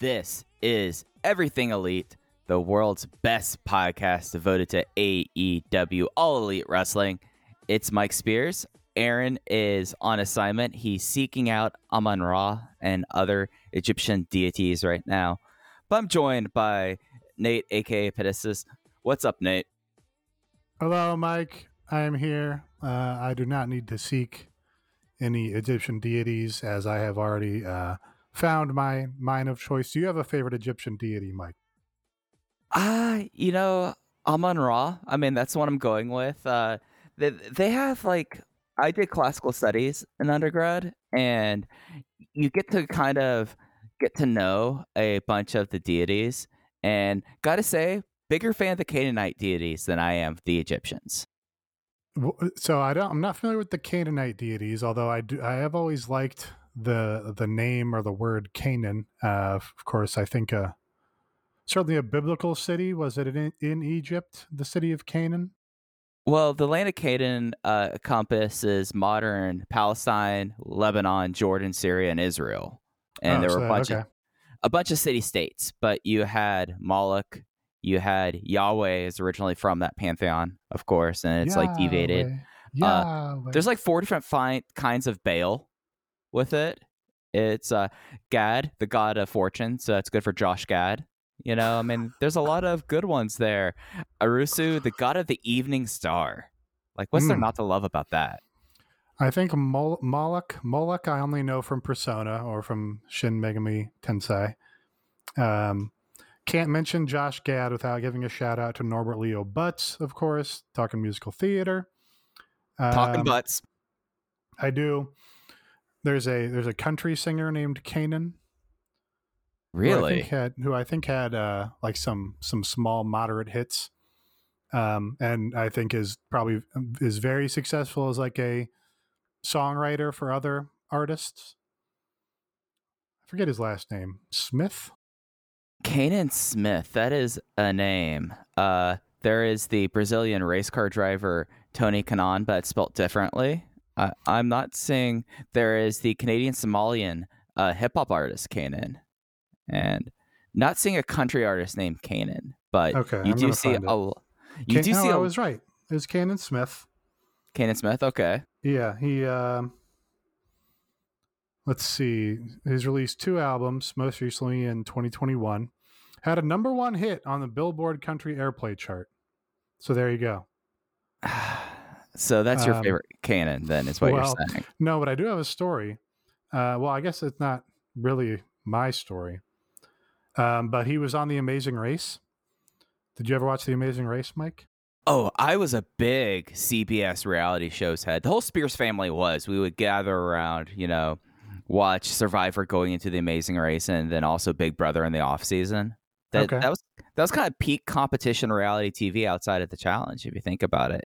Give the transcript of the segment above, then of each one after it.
This is Everything Elite, the world's best podcast devoted to AEW, All Elite Wrestling. It's Mike Spears. Aaron is on assignment. He's seeking out Amun Ra and other Egyptian deities right now. But I'm joined by Nate, aka Pedasus. What's up, Nate? Hello, Mike. I am here. Uh, I do not need to seek any Egyptian deities as I have already uh, found my mine of choice. Do you have a favorite Egyptian deity, Mike? Ah, uh, you know, Amon Ra. I mean, that's what I'm going with. Uh, they, they have like I did classical studies in undergrad, and you get to kind of get to know a bunch of the deities. And gotta say, bigger fan of the Canaanite deities than I am the Egyptians. So I don't. I'm not familiar with the Canaanite deities, although I do. I have always liked the the name or the word Canaan. Uh, of course, I think uh, certainly a biblical city. Was it in, in Egypt, the city of Canaan? Well, the land of Canaan uh, encompasses modern Palestine, Lebanon, Jordan, Syria, and Israel, and oh, there were so, a bunch okay. of a bunch of city states. But you had Moloch, you had Yahweh is originally from that pantheon, of course, and it's Yahweh. like deviated. Uh, there's like four different fi- kinds of Baal with it. It's uh, Gad, the god of fortune, so that's good for Josh Gad. You know, I mean, there's a lot of good ones there. Arusu, the god of the evening star. Like, what's mm. there hmm. not to love about that? I think Mol- Moloch, Moloch, I only know from Persona or from Shin Megami Tensei. Um, can't mention Josh Gad without giving a shout out to Norbert Leo Butz, of course, talking musical theater. Um, talking butts. I do. There's a there's a country singer named Canaan Really? Who I think had, who I think had uh, like some some small moderate hits, um, and I think is probably is very successful as like a songwriter for other artists. I forget his last name. Smith. Canaan Smith. That is a name. Uh, there is the Brazilian race car driver Tony Kanaan, but spelled differently. Uh, I'm not saying there is the Canadian Somalian uh, hip hop artist K'naan and not seeing a country artist named Canaan, but okay, you I'm do see a you Can- do see no, a, I was right. It was Canaan Smith. Canaan Smith, okay. Yeah, he uh, let's see. He's released two albums, most recently in 2021. Had a number one hit on the Billboard Country Airplay chart. So there you go. So that's your um, favorite canon, then, is what well, you're saying. No, but I do have a story. Uh, well, I guess it's not really my story. Um, but he was on The Amazing Race. Did you ever watch The Amazing Race, Mike? Oh, I was a big CBS reality shows head. The whole Spears family was. We would gather around, you know, watch Survivor going into The Amazing Race, and then also Big Brother in the off season. That okay. that was that was kind of peak competition reality TV outside of the challenge, if you think about it.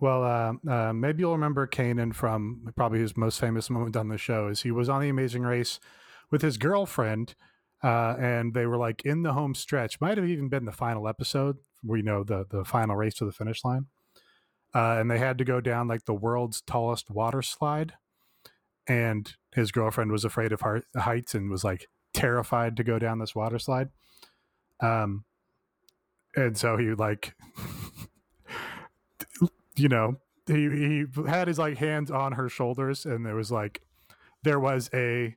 Well, uh, uh, maybe you'll remember Canaan from probably his most famous moment on the show is he was on The Amazing Race with his girlfriend uh, and they were like in the home stretch. Might have even been the final episode where you know the the final race to the finish line. Uh, and they had to go down like the world's tallest water slide, and his girlfriend was afraid of heights and was like terrified to go down this water slide. Um, and so he like, you know, he he had his like hands on her shoulders, and there was like, there was a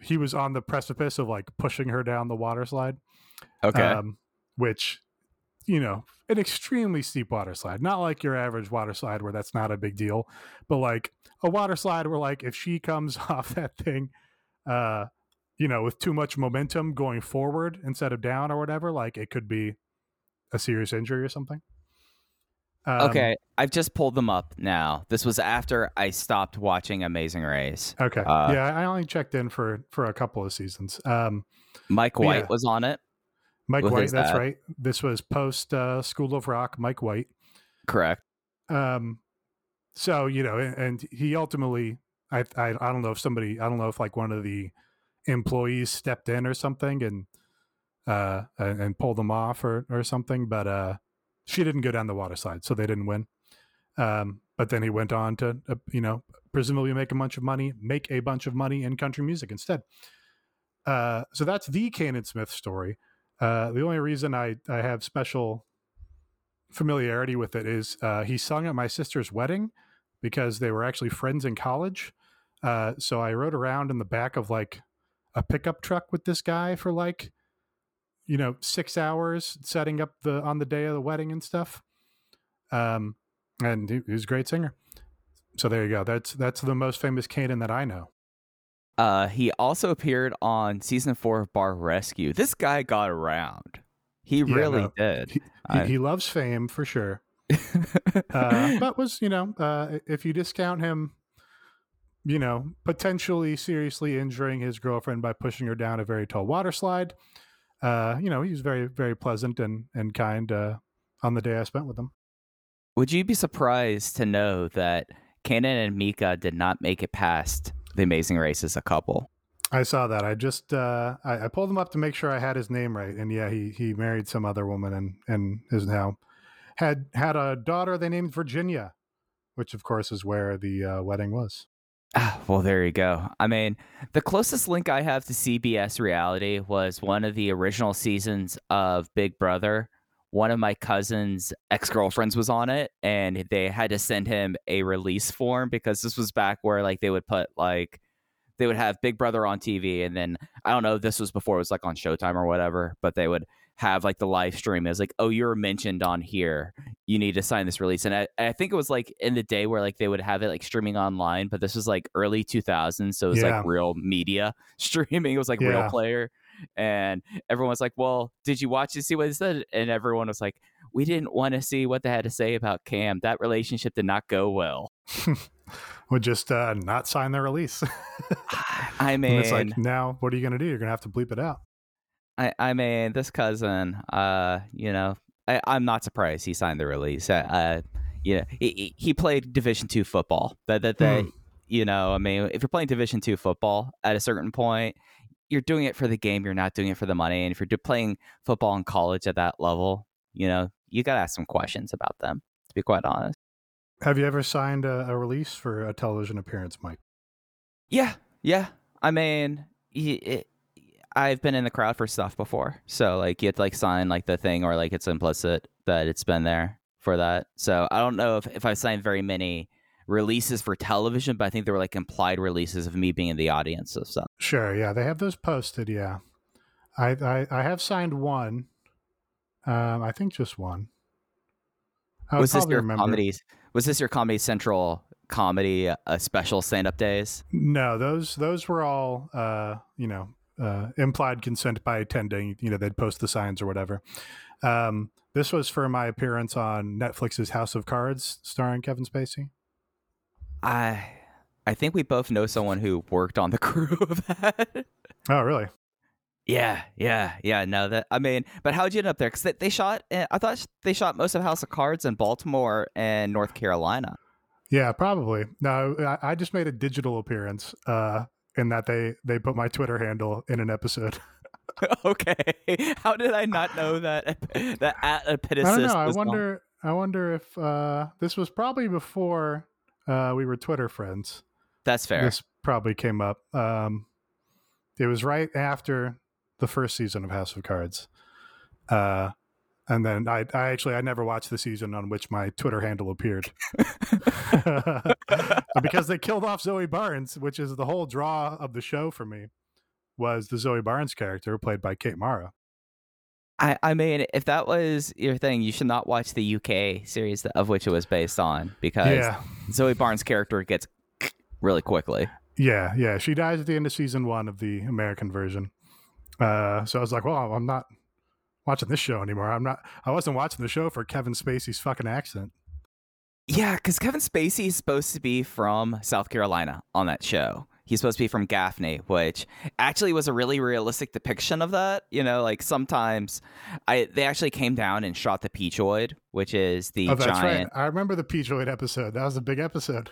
he was on the precipice of like pushing her down the water slide. Okay. Um, which, you know, an extremely steep water slide, not like your average water slide where that's not a big deal, but like a water slide where like if she comes off that thing, uh, you know, with too much momentum going forward instead of down or whatever, like it could be a serious injury or something. Um, okay, I've just pulled them up now. This was after I stopped watching Amazing Race. Okay, uh, yeah, I only checked in for for a couple of seasons. Um, Mike White yeah. was on it. Mike White, that's that? right. This was post uh, School of Rock. Mike White, correct. Um, so you know, and, and he ultimately, I, I, I don't know if somebody, I don't know if like one of the employees stepped in or something and uh and, and pulled them off or or something, but uh she didn't go down the water slide, so they didn't win. Um, but then he went on to, uh, you know, presumably make a bunch of money, make a bunch of money in country music instead. uh, so that's the Canaan Smith story. Uh, the only reason I I have special familiarity with it is uh, he sung at my sister's wedding because they were actually friends in college. Uh, so I rode around in the back of like a pickup truck with this guy for like you know six hours setting up the on the day of the wedding and stuff. Um and he, he was a great singer. So there you go. That's that's the most famous Canaan that i know. Uh he also appeared on season four of bar rescue. This guy got around. He yeah, really no, did. He, he, he, loves fame for sure. Uh, but was you know uh, if you discount him you know potentially seriously injuring his girlfriend by pushing her down a very tall water slide uh, you know, he was very, very pleasant and and kind uh, on the day I spent with him. Would you be surprised to know that Canaan and Mika did not make it past the Amazing Race as a couple? I saw that. I just uh, I, I, pulled him up to make sure I had his name right, and yeah, he he married some other woman and and is now had had a daughter they named Virginia, which of course is where the uh, wedding was. Ah, well, there you go. I mean, the closest link I have to CBS reality was one of the original seasons of Big Brother. One of my cousin's ex girlfriends was on it, and they had to send him a release form because this was back where like they would put like they would have Big Brother on TV, and then I don't know, this was before it was like on Showtime or whatever, but they would have like the live stream as like, oh, you're mentioned on here. You need to sign this release. And I, I think it was like in the day where like they would have it like streaming online, but this was like early 2000s. So it was yeah. like real media streaming. It was like yeah. real player. And everyone was like, well, did you watch to see what it said? And everyone was like, we didn't want to see what they had to say about Cam. That relationship did not go well. would just uh, not sign the release. I mean, and it's like now, what are you going to do? You're going to have to bleep it out. I, I mean, this cousin, uh, you know, I, I'm not surprised he signed the release. Uh, uh you know, he, he played Division two football. That that that, mm. you know, I mean, if you're playing Division two football at a certain point, you're doing it for the game. You're not doing it for the money. And if you're playing football in college at that level, you know, you got to ask some questions about them. To be quite honest. Have you ever signed a, a release for a television appearance, Mike? Yeah, yeah. I mean, it, I've been in the crowd for stuff before, so like you have to like sign like the thing, or like it's implicit that it's been there for that. So I don't know if if I signed very many releases for television, but I think there were like implied releases of me being in the audience of stuff. Sure, yeah, they have those posted. Yeah, I I, I have signed one. Um, I think just one. I was this your remember. comedy? Was this your Comedy Central comedy uh, special stand up days? No, those those were all uh, you know uh, implied consent by attending. You know, they'd post the signs or whatever. Um, this was for my appearance on Netflix's House of Cards, starring Kevin Spacey. I I think we both know someone who worked on the crew of that. Oh, really? Yeah, yeah, yeah. No, that I mean, but how'd you end up there? Because they, they shot. Eh, I thought they shot most of House of Cards in Baltimore and North Carolina. Yeah, probably. No, I, I just made a digital appearance. Uh, in that they they put my Twitter handle in an episode. okay, how did I not know that that at Epitasis? I don't know. I wonder. I wonder if uh, this was probably before uh, we were Twitter friends. That's fair. This probably came up. Um, it was right after the first season of House of Cards. Uh, and then I, I actually I never watched the season on which my Twitter handle appeared because they killed off Zoe Barnes, which is the whole draw of the show for me. Was the Zoe Barnes character played by Kate Mara? I, I mean, if that was your thing, you should not watch the UK series of which it was based on because yeah. Zoe Barnes' character gets really quickly. Yeah, yeah, she dies at the end of season one of the American version. Uh, so I was like, well, I'm not watching this show anymore. I'm not. I wasn't watching the show for Kevin Spacey's fucking accent. Yeah, because Kevin Spacey is supposed to be from South Carolina on that show. He's supposed to be from Gaffney, which actually was a really realistic depiction of that. You know, like sometimes I they actually came down and shot the Peachoid, which is the oh, giant. Right. I remember the Peachoid episode. That was a big episode.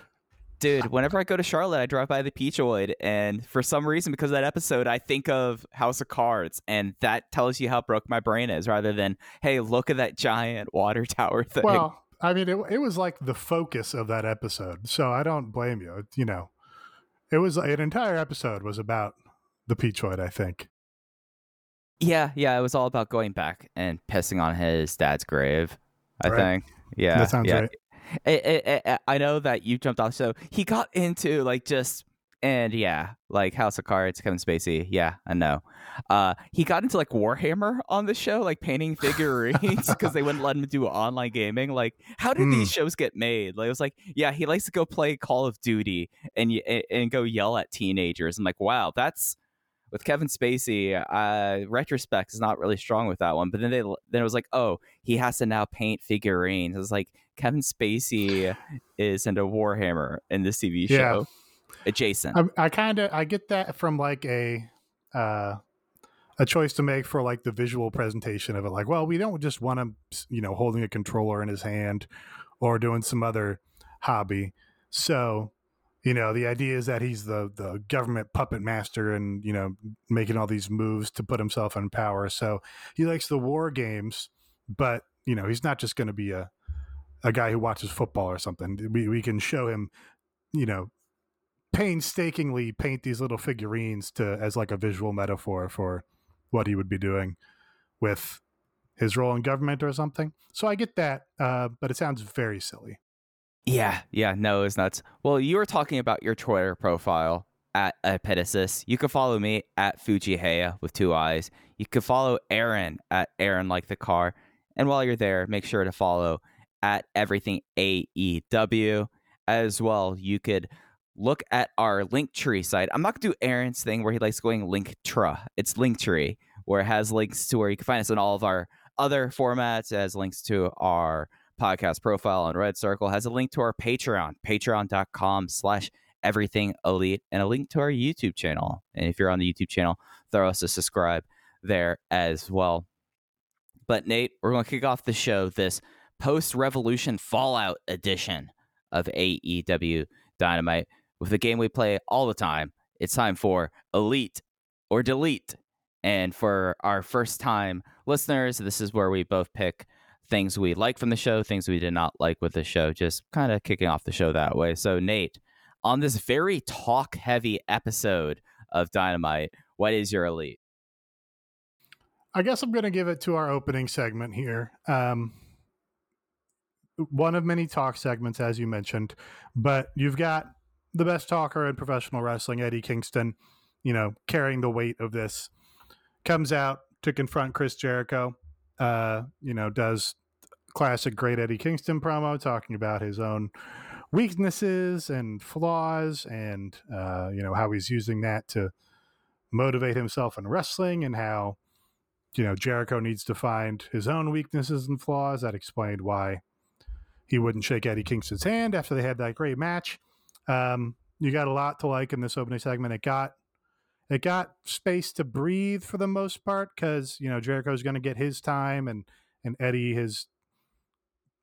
Dude, whenever I go to Charlotte, I drive by the Peachoid, and for some reason, because of that episode, I think of House of Cards, and that tells you how broke my brain is, rather than, hey, look at that giant water tower thing. Well, I mean, it, it was like the focus of that episode, so I don't blame you. You know, it was an entire episode was about the Peachoid, I think. Yeah, yeah, it was all about going back and pissing on his dad's grave. I right. think. Yeah, that sounds yeah. right. It, I know that you jumped off. So he got into like just and yeah, like House of Cards, Kevin Spacey. Yeah, I know. Uh, he got into like Warhammer on the show, like painting figurines because they wouldn't let him do online gaming. Like, how did mm. these hmm. shows get made? Like, it was like, yeah, he likes to go play Call of Duty and and go yell at teenagers. I'm like, wow, that's with Kevin Spacey, uh, retrospect is not really strong with that one. But then they then it was like, oh, he has to now paint figurines. It was like Kevin Spacey is into Warhammer in this TV show. Yeah. Adjacent. I, I kind of I get that from like a uh, a choice to make for like the visual presentation of it. Like, well, we don't just want him, you know, holding a controller in his hand or doing some other hobby. So you know the idea is that he's the the government puppet master and you know making all these moves to put himself in power. So he likes the war games but you know he's not just going to be a a guy who watches football or something. We, we can show him you know painstakingly paint these little figurines to as like a visual metaphor for what he would be doing with his role in government or something. So i get that uh, but it sounds very silly yeah, yeah, no, it's nuts. Well, you were talking about your Twitter profile at Epitasis. You can follow me at Fujihaya with two eyes. You can follow Aaron at Aaron like the car. And while you're there, make sure to follow at everything AEW as well. You could look at our Linktree site. I'm not gonna do Aaron's thing where he likes going Linktra. It's Linktree where it has links to where you can find us in all of our other formats. Has links to our podcast profile on Red Circle has a link to our Patreon, patreon.com slash everything elite, and a link to our YouTube channel. And if you're on the YouTube channel, throw us a subscribe there as well. But Nate, we're going to kick off the show this post revolution Fallout edition of AEW Dynamite with the game we play all the time. It's time for Elite or Delete. And for our first time listeners, this is where we both pick things we like from the show, things we did not like with the show, just kind of kicking off the show that way. So, Nate, on this very talk heavy episode of Dynamite, what is your elite? I guess I'm going to give it to our opening segment here. Um, one of many talk segments, as you mentioned, but you've got the best talker in professional wrestling, Eddie Kingston, you know, carrying the weight of this, comes out to confront Chris Jericho uh, you know, does classic great Eddie Kingston promo talking about his own weaknesses and flaws and uh, you know how he's using that to motivate himself in wrestling and how you know Jericho needs to find his own weaknesses and flaws. That explained why he wouldn't shake Eddie Kingston's hand after they had that great match. Um, you got a lot to like in this opening segment. It got it got space to breathe for the most part because you know Jericho's going to get his time and and Eddie has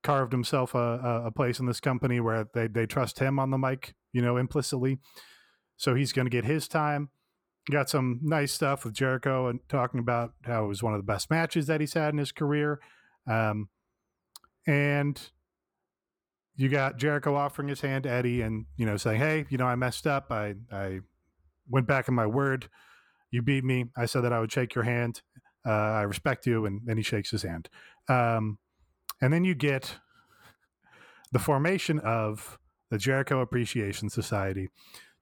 carved himself a, a place in this company where they, they trust him on the mic, you know, implicitly. So he's going to get his time. Got some nice stuff with Jericho and talking about how it was one of the best matches that he's had in his career. Um, and you got Jericho offering his hand to Eddie and, you know, saying, Hey, you know, I messed up. I, I went back in my word. You beat me. I said that I would shake your hand. Uh, I respect you. And then he shakes his hand. Um, and then you get the formation of the Jericho Appreciation Society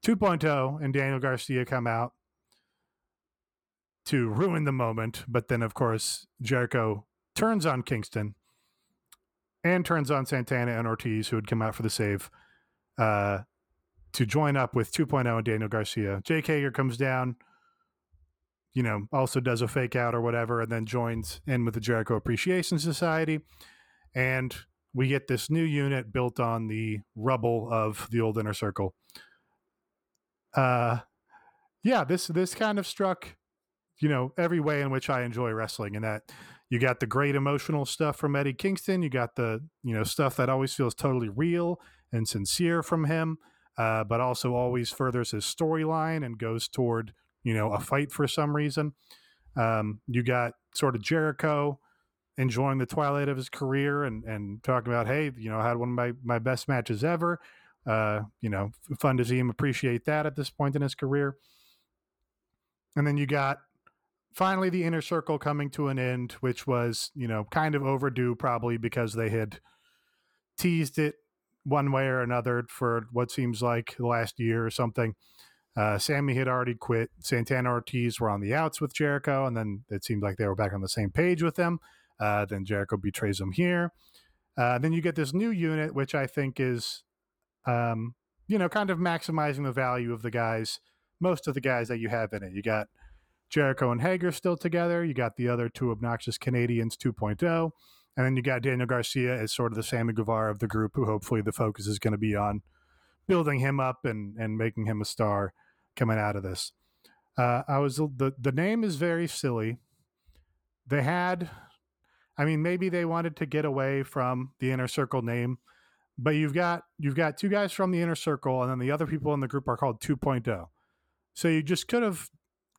2.0 and Daniel Garcia come out to ruin the moment. But then, of course, Jericho turns on Kingston and turns on Santana and Ortiz, who had come out for the save. Uh, to join up with 2.0 and Daniel Garcia. Jake Hager comes down, you know, also does a fake out or whatever, and then joins in with the Jericho Appreciation Society. And we get this new unit built on the rubble of the old inner circle. Uh yeah, this this kind of struck, you know, every way in which I enjoy wrestling, and that you got the great emotional stuff from Eddie Kingston, you got the, you know, stuff that always feels totally real and sincere from him uh, but also always furthers his storyline and goes toward you know a fight for some reason. Um, you got sort of Jericho enjoying the twilight of his career and and talking about hey you know I had one of my my best matches ever. Uh, you know, fun to see him appreciate that at this point in his career. and then you got finally the inner circle coming to an end, which was, you know, kind of overdue probably because they had teased it one way or another for what seems like the last year or something. Uh, Sammy had already quit. Santana Ortiz were on the outs with Jericho, and then it seemed like they were back on the same page with them. Uh, then Jericho betrays them here. Uh, then you get this new unit, which I think is, um, you know, kind of maximizing the value of the guys, most of the guys that you have in it. You got Jericho and Hager still together. You got the other two obnoxious Canadians 2.0. And then you got Daniel Garcia as sort of the Sammy Guevara of the group, who hopefully the focus is going to be on building him up and, and making him a star coming out of this. Uh, I was the the name is very silly. They had, I mean, maybe they wanted to get away from the inner circle name, but you've got you've got two guys from the inner circle, and then the other people in the group are called 2.0. So you just could have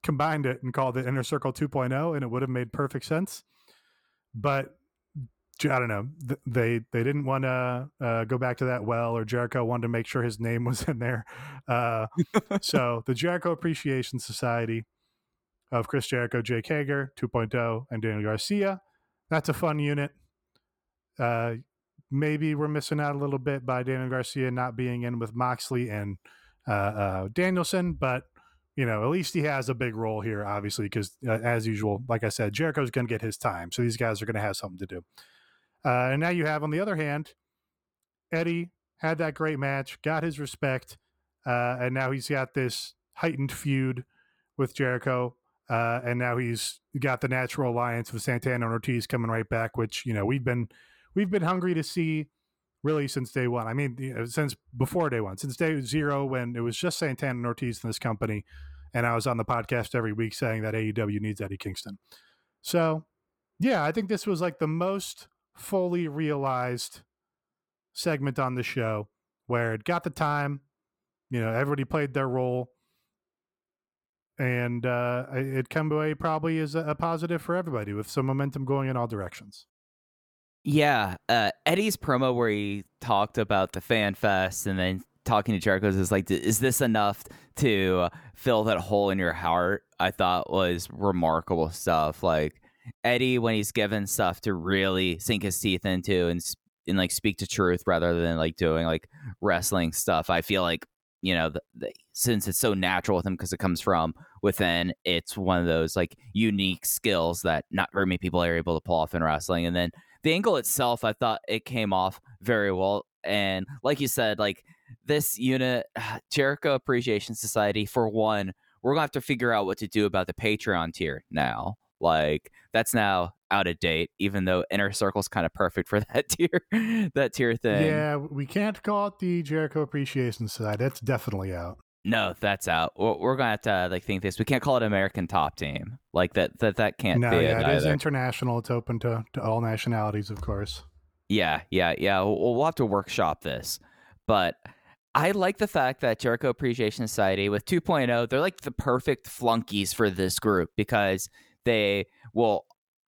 combined it and called it Inner Circle 2.0, and it would have made perfect sense. But I don't know. They they didn't want to uh, go back to that well, or Jericho wanted to make sure his name was in there. Uh, so the Jericho Appreciation Society of Chris Jericho, Jake Hager 2.0, and Daniel Garcia. That's a fun unit. Uh, maybe we're missing out a little bit by Daniel Garcia not being in with Moxley and uh, uh, Danielson, but you know, at least he has a big role here, obviously, because uh, as usual, like I said, Jericho's going to get his time. So these guys are going to have something to do. Uh, and now you have, on the other hand, Eddie had that great match, got his respect, uh, and now he's got this heightened feud with Jericho. Uh, and now he's got the natural alliance with Santana and Ortiz coming right back, which you know we've been we've been hungry to see really since day one. I mean, you know, since before day one, since day zero, when it was just Santana and Ortiz in this company, and I was on the podcast every week saying that AEW needs Eddie Kingston. So, yeah, I think this was like the most fully realized segment on the show where it got the time. You know, everybody played their role. And uh, it came away probably as a, a positive for everybody with some momentum going in all directions. Yeah, uh, Eddie's promo where he talked about the fan fest and then talking to Jericho's is like, is this enough to fill that hole in your heart? I thought was remarkable stuff. Like Eddie, when he's given stuff to really sink his teeth into and and like speak to truth rather than like doing like wrestling stuff. I feel like you know, the, the, since it's so natural with him because it comes from within, it's one of those like unique skills that not very many people are able to pull off in wrestling. And then the angle itself, I thought it came off very well. And like you said, like this unit, Jericho Appreciation Society, for one, we're gonna have to figure out what to do about the Patreon tier now. Like that's now out of date, even though Inner Circle's kind of perfect for that tier, that tier thing. Yeah, we can't call it the Jericho Appreciation Society. That's definitely out. No, that's out. We're, we're gonna have to like think this. We can't call it American Top Team. Like that. That that can't. No, be yeah, it, it is international. It's open to, to all nationalities, of course. Yeah, yeah, yeah. We'll, we'll have to workshop this, but I like the fact that Jericho Appreciation Society with 2.0, they're like the perfect flunkies for this group because they will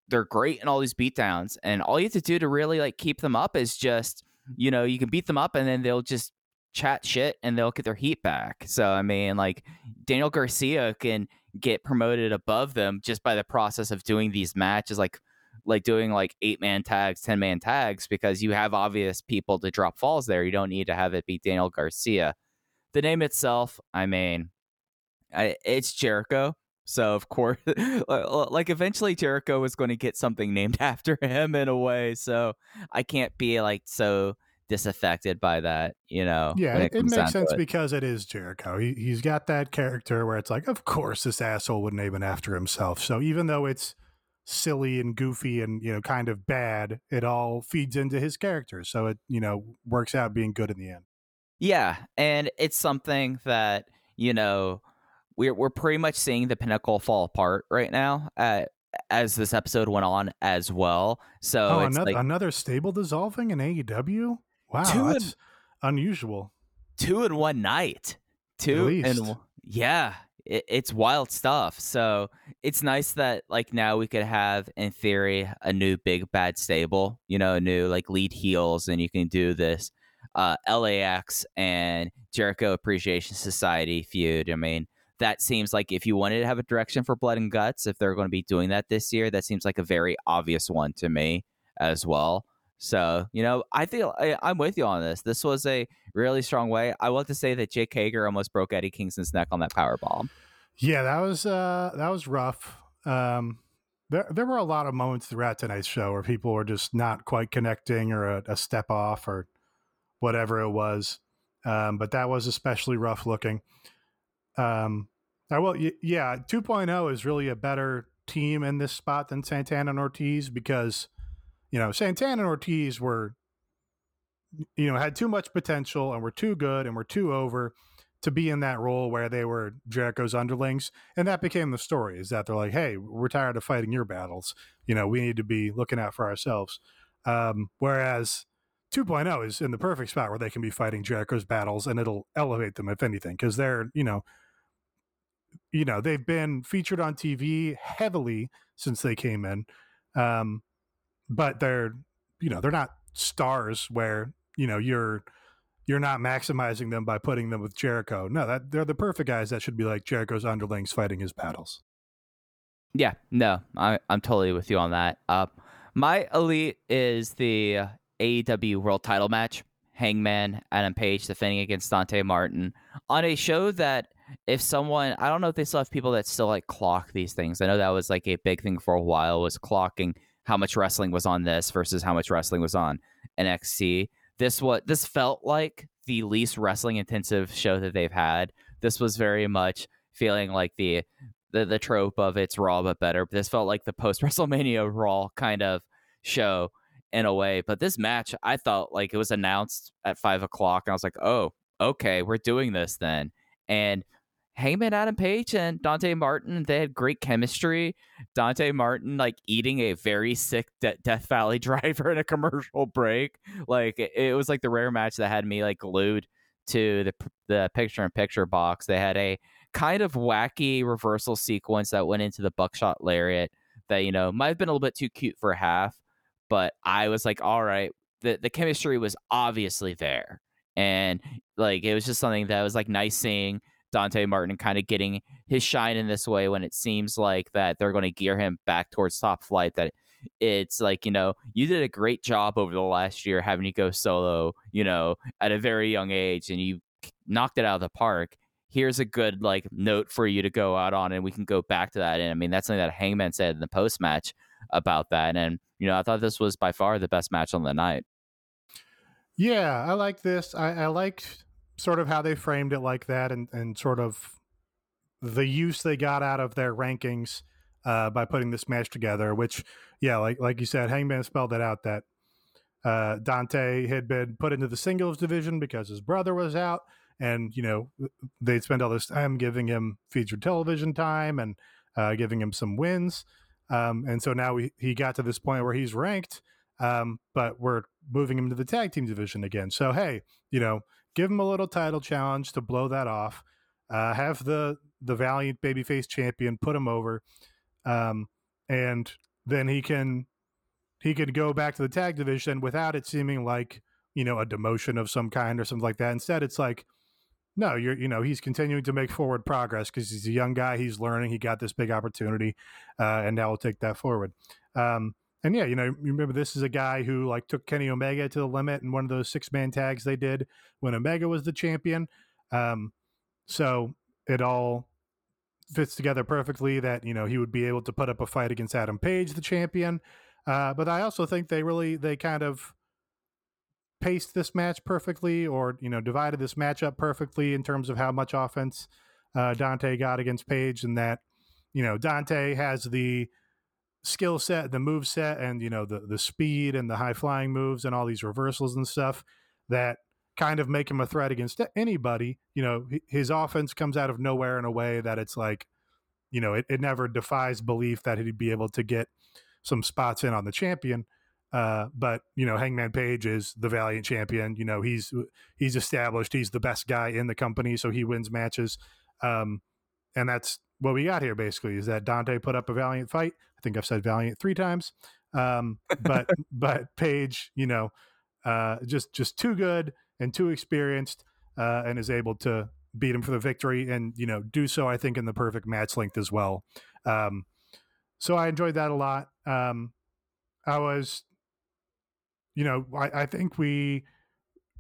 they're great in all these beatdowns, and all you have to do to really like keep them up is just you know you can beat them up, and then they'll just chat shit and they'll get their heat back. So I mean, like Daniel Garcia can get promoted above them just by the process of doing these matches, like like doing like eight man tags, ten man tags, because you have obvious people to drop falls there. You don't need to have it be Daniel Garcia. The name itself, I mean, I, it's Jericho. So of course, uh, like eventually Jericho was going to get something named after him in a way. So I can't be like so disaffected by that, you know. Yeah, it, it makes sense it. because it is Jericho. He, he's got that character where it's like, of course, this asshole would name it after himself. So even though it's silly and goofy and you know kind of bad, it all feeds into his character. So it you know works out being good in the end. Yeah, and it's something that you know we're we're pretty much seeing the pinnacle fall apart right now. Uh, as this episode went on as well. So oh, another, like, another stable dissolving in AEW. Wow, two that's unusual. Two in one night. Two and yeah, it, it's wild stuff. So it's nice that like now we could have, in theory, a new big bad stable. You know, a new like lead heels, and you can do this uh, LAX and Jericho Appreciation Society feud. I mean, that seems like if you wanted to have a direction for Blood and Guts, if they're going to be doing that this year, that seems like a very obvious one to me as well. So, you know, I feel I, am with you on this. This was a really strong way. I want to say that Jake Hager almost broke Eddie Kingston's neck on that power bomb. Yeah, that was uh that was rough. Um there there were a lot of moments throughout tonight's show where people were just not quite connecting or a, a step off or whatever it was. Um, but that was especially rough looking. Um, I will, yeah, 2.0 is really a better team in this spot than Santana and Ortiz because, you know, Santana and Ortiz were, you know, had too much potential and were too good and were too over to be in that role where they were Jericho's underlings. And that became the story is that they're like, hey, we're tired of fighting your battles. You know, we need to be looking out for ourselves. Um, whereas 2.0 is in the perfect spot where they can be fighting Jericho's battles and it'll elevate them, if anything, because they're, you know, you know, they've been featured on TV heavily since they came in. Um, but they're, you know, they're not stars where, you know, you're you're not maximizing them by putting them with Jericho. No, that they're the perfect guys that should be like Jericho's underlings fighting his battles. Yeah, no, I, I'm totally with you on that. Uh, my elite is the AEW World Title match. Hangman Adam Page defending against Dante Martin on a show that if someone I don't know if they still have people that still like clock these things. I know that was like a big thing for a while was clocking how much wrestling was on this versus how much wrestling was on NXT. This what this felt like the least wrestling intensive show that they've had. This was very much feeling like the the, the trope of it's raw but better. This felt like the post WrestleMania Raw kind of show in a way. But this match, I thought like it was announced at five o'clock, and I was like, oh, okay, we're doing this then. And Hangman, Adam Page and Dante Martin, they had great chemistry. Dante Martin, like eating a very sick De- Death Valley driver in a commercial break. Like it, it was like the rare match that had me like glued to the the picture in picture box. They had a kind of wacky reversal sequence that went into the buckshot lariat that you know might have been a little bit too cute for half, but I was like, all right, the the chemistry was obviously there, and like it was just something that was like nice seeing Dante Martin kind of getting his shine in this way when it seems like that they're going to gear him back towards top flight. That it's like, you know, you did a great job over the last year having to go solo, you know, at a very young age and you knocked it out of the park. Here's a good like note for you to go out on, and we can go back to that. And I mean, that's something that Hangman said in the post match about that. And you know, I thought this was by far the best match on the night. Yeah, I like this. I, I liked sort of how they framed it like that and, and sort of the use they got out of their rankings uh, by putting this match together, which, yeah, like like you said, Hangman spelled it out that uh, Dante had been put into the singles division because his brother was out. And, you know, they'd spend all this time giving him featured television time and uh, giving him some wins. Um, and so now we, he got to this point where he's ranked, um, but we're moving him to the tag team division again. So, hey, you know, give him a little title challenge to blow that off. Uh, have the the valiant babyface champion put him over, um, and then he can he could go back to the tag division without it seeming like you know a demotion of some kind or something like that. Instead, it's like no, you're you know he's continuing to make forward progress because he's a young guy. He's learning. He got this big opportunity, uh, and now we'll take that forward. Um, and yeah, you know, you remember this is a guy who like took Kenny Omega to the limit in one of those six man tags they did when Omega was the champion. Um, so it all fits together perfectly that you know he would be able to put up a fight against Adam Page, the champion. Uh, but I also think they really they kind of paced this match perfectly, or you know divided this match up perfectly in terms of how much offense uh, Dante got against Page, and that you know Dante has the skill set, the move set, and you know the the speed and the high flying moves and all these reversals and stuff that kind of make him a threat against anybody. You know, his offense comes out of nowhere in a way that it's like, you know, it, it never defies belief that he'd be able to get some spots in on the champion. Uh, but you know, Hangman Page is the valiant champion. You know, he's he's established. He's the best guy in the company, so he wins matches. Um, and that's what we got here. Basically, is that Dante put up a valiant fight I think I've said Valiant three times. Um, but but Page, you know, uh, just just too good and too experienced, uh, and is able to beat him for the victory, and you know do so I think in the perfect match length as well. Um, so I enjoyed that a lot. Um, I was, you know, I, I think we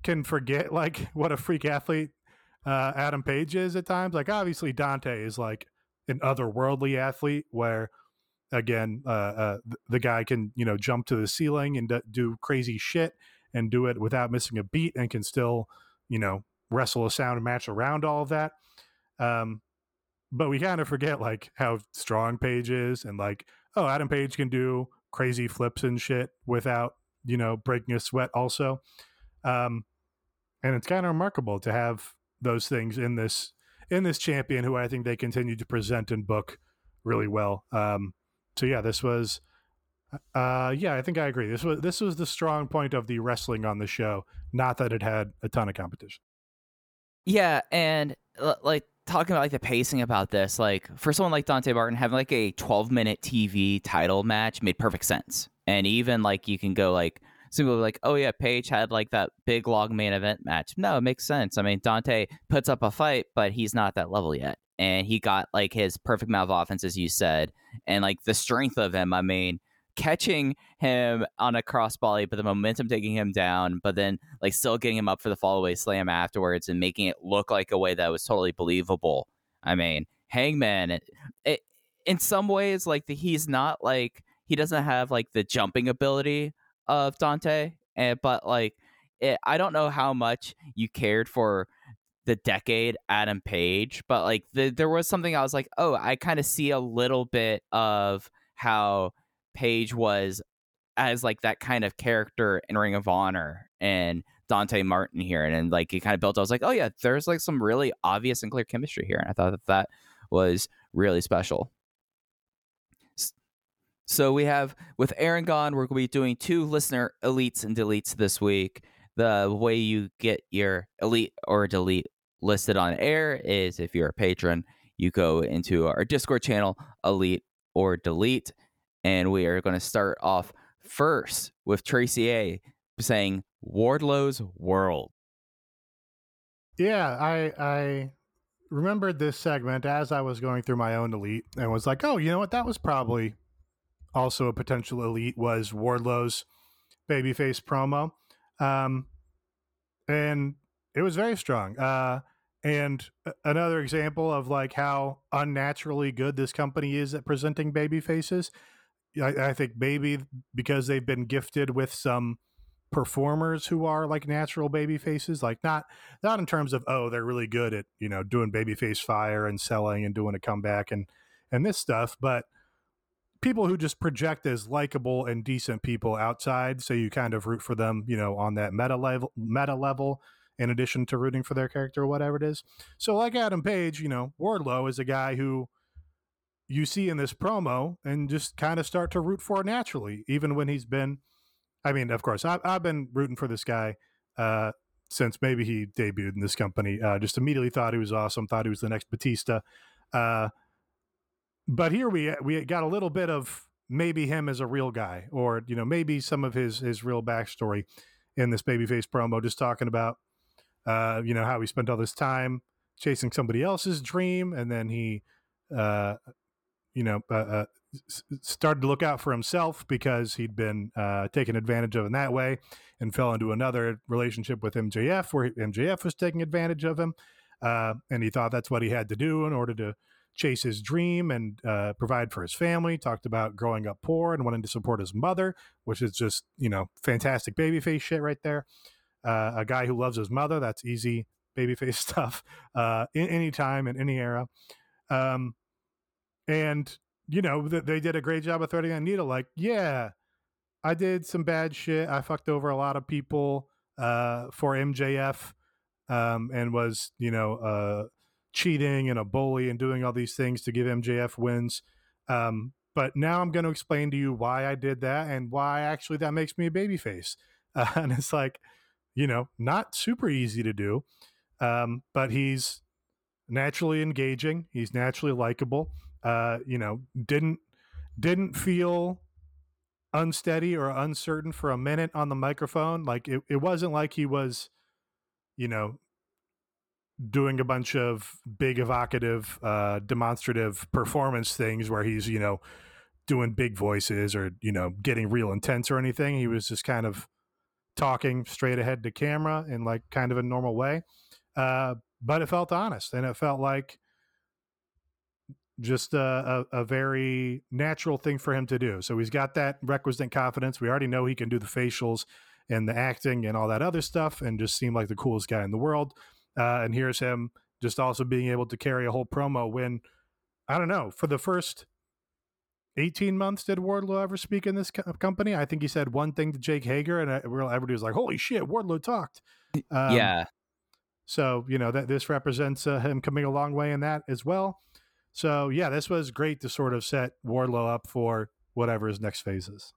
can forget like what a freak athlete uh, Adam Page is at times. Like obviously Dante is like an otherworldly athlete where again uh, uh, the guy can you know jump to the ceiling and do crazy shit and do it without missing a beat and can still you know wrestle a sound match around all of that um, but we kind of forget like how strong page is and like oh adam page can do crazy flips and shit without you know breaking a sweat also um, and it's kind of remarkable to have those things in this in this champion who I think they continue to present and book really well. Um, so yeah, this was uh, yeah, I think I agree. This was this was the strong point of the wrestling on the show, not that it had a ton of competition. Yeah, and like talking about like the pacing about this, like for someone like Dante Martin having like a 12 minute TV title match made perfect sense. And even like you can go like simply like, oh yeah, Page had like that big long main event match. No, it makes sense. I mean, Dante puts up a fight, but he's not that level yet. And he got like his perfect amount of offense, as you said, and like the strength of him. I mean, catching him on a crossbody, but the momentum taking him down, but then like still getting him up for the fallaway slam afterwards and making it look like a way that was totally believable. I mean, Hangman, it, it, in some ways, like the, he's not like he doesn't have like the jumping ability of Dante, and but like it, I don't know how much you cared for the decade Adam Page, but like the, there was something I was like, oh, I kind of see a little bit of how Page was as like that kind of character in Ring of Honor and Dante Martin here, and, and like he kind of built. I was like, oh yeah, there's like some really obvious and clear chemistry here, and I thought that that was really special. So we have with Aaron gone, we're going to be doing two listener elites and deletes this week. The way you get your elite or delete listed on air is if you're a patron, you go into our Discord channel, elite or delete, and we are going to start off first with Tracy A saying Wardlow's World. Yeah, I I remembered this segment as I was going through my own elite and was like, oh, you know what? That was probably also a potential elite was Wardlow's babyface promo. Um, and it was very strong. Uh, and another example of like how unnaturally good this company is at presenting baby faces. I, I think maybe because they've been gifted with some performers who are like natural baby faces like not not in terms of oh they're really good at you know doing baby face fire and selling and doing a comeback and and this stuff but people who just project as likable and decent people outside so you kind of root for them you know on that meta level meta level in addition to rooting for their character or whatever it is. So like adam page you know wardlow is a guy who you see in this promo and just kind of start to root for naturally even when he's been i mean of course i've, I've been rooting for this guy uh, since maybe he debuted in this company. Uh, just immediately thought he was awesome thought he was the next batista. Uh, but here we we got a little bit of maybe him as a real guy, or you know maybe some of his his real backstory in this babyface promo, just talking about uh, you know how he spent all this time chasing somebody else's dream, and then he uh, you know uh, uh started to look out for himself because he'd been uh, taken advantage of in that way, and fell into another relationship with MJF where MJF was taking advantage of him, uh, and he thought that's what he had to do in order to chase his dream and uh, provide for his family. Talked about growing up poor and wanting to support his mother, which is just you know fantastic babyface shit right there. Uh, a guy who loves his mother. That's easy babyface stuff. Uh, in any time in any era, um, and you know th- they did a great job of threading a needle. Like, yeah, I did some bad shit. I fucked over a lot of people uh, for MJF, um, and was you know uh, cheating and a bully and doing all these things to give MJF wins. Um, but now I'm going to explain to you why I did that and why actually that makes me a babyface. Uh, and it's like, you know, not super easy to do. Um, but he's naturally engaging. He's naturally likable. Uh, you know, didn't didn't feel unsteady or uncertain for a minute on the microphone. Like it, it wasn't like he was, you know, doing a bunch of big evocative uh demonstrative performance things where he's you know doing big voices or you know getting real intense or anything he was just kind of talking straight ahead to camera in like kind of a normal way uh but it felt honest and it felt like just a, a, a, very natural thing for him to do. So he's got that requisite confidence. We already know he can do the facials and the acting and all that other stuff and just seem like the coolest guy in the world. Uh, and here's him just also being able to carry a whole promo when, I don't know, for the first 18 months, did Wardlow ever speak in this co- company? I think he said one thing to Jake Hager and uh, everybody was like, holy shit, Wardlow talked. Um, yeah. So, you know, that this represents uh, him coming a long way in that as well. So yeah, this was great to sort of set Wardlow up for whatever his next phase is.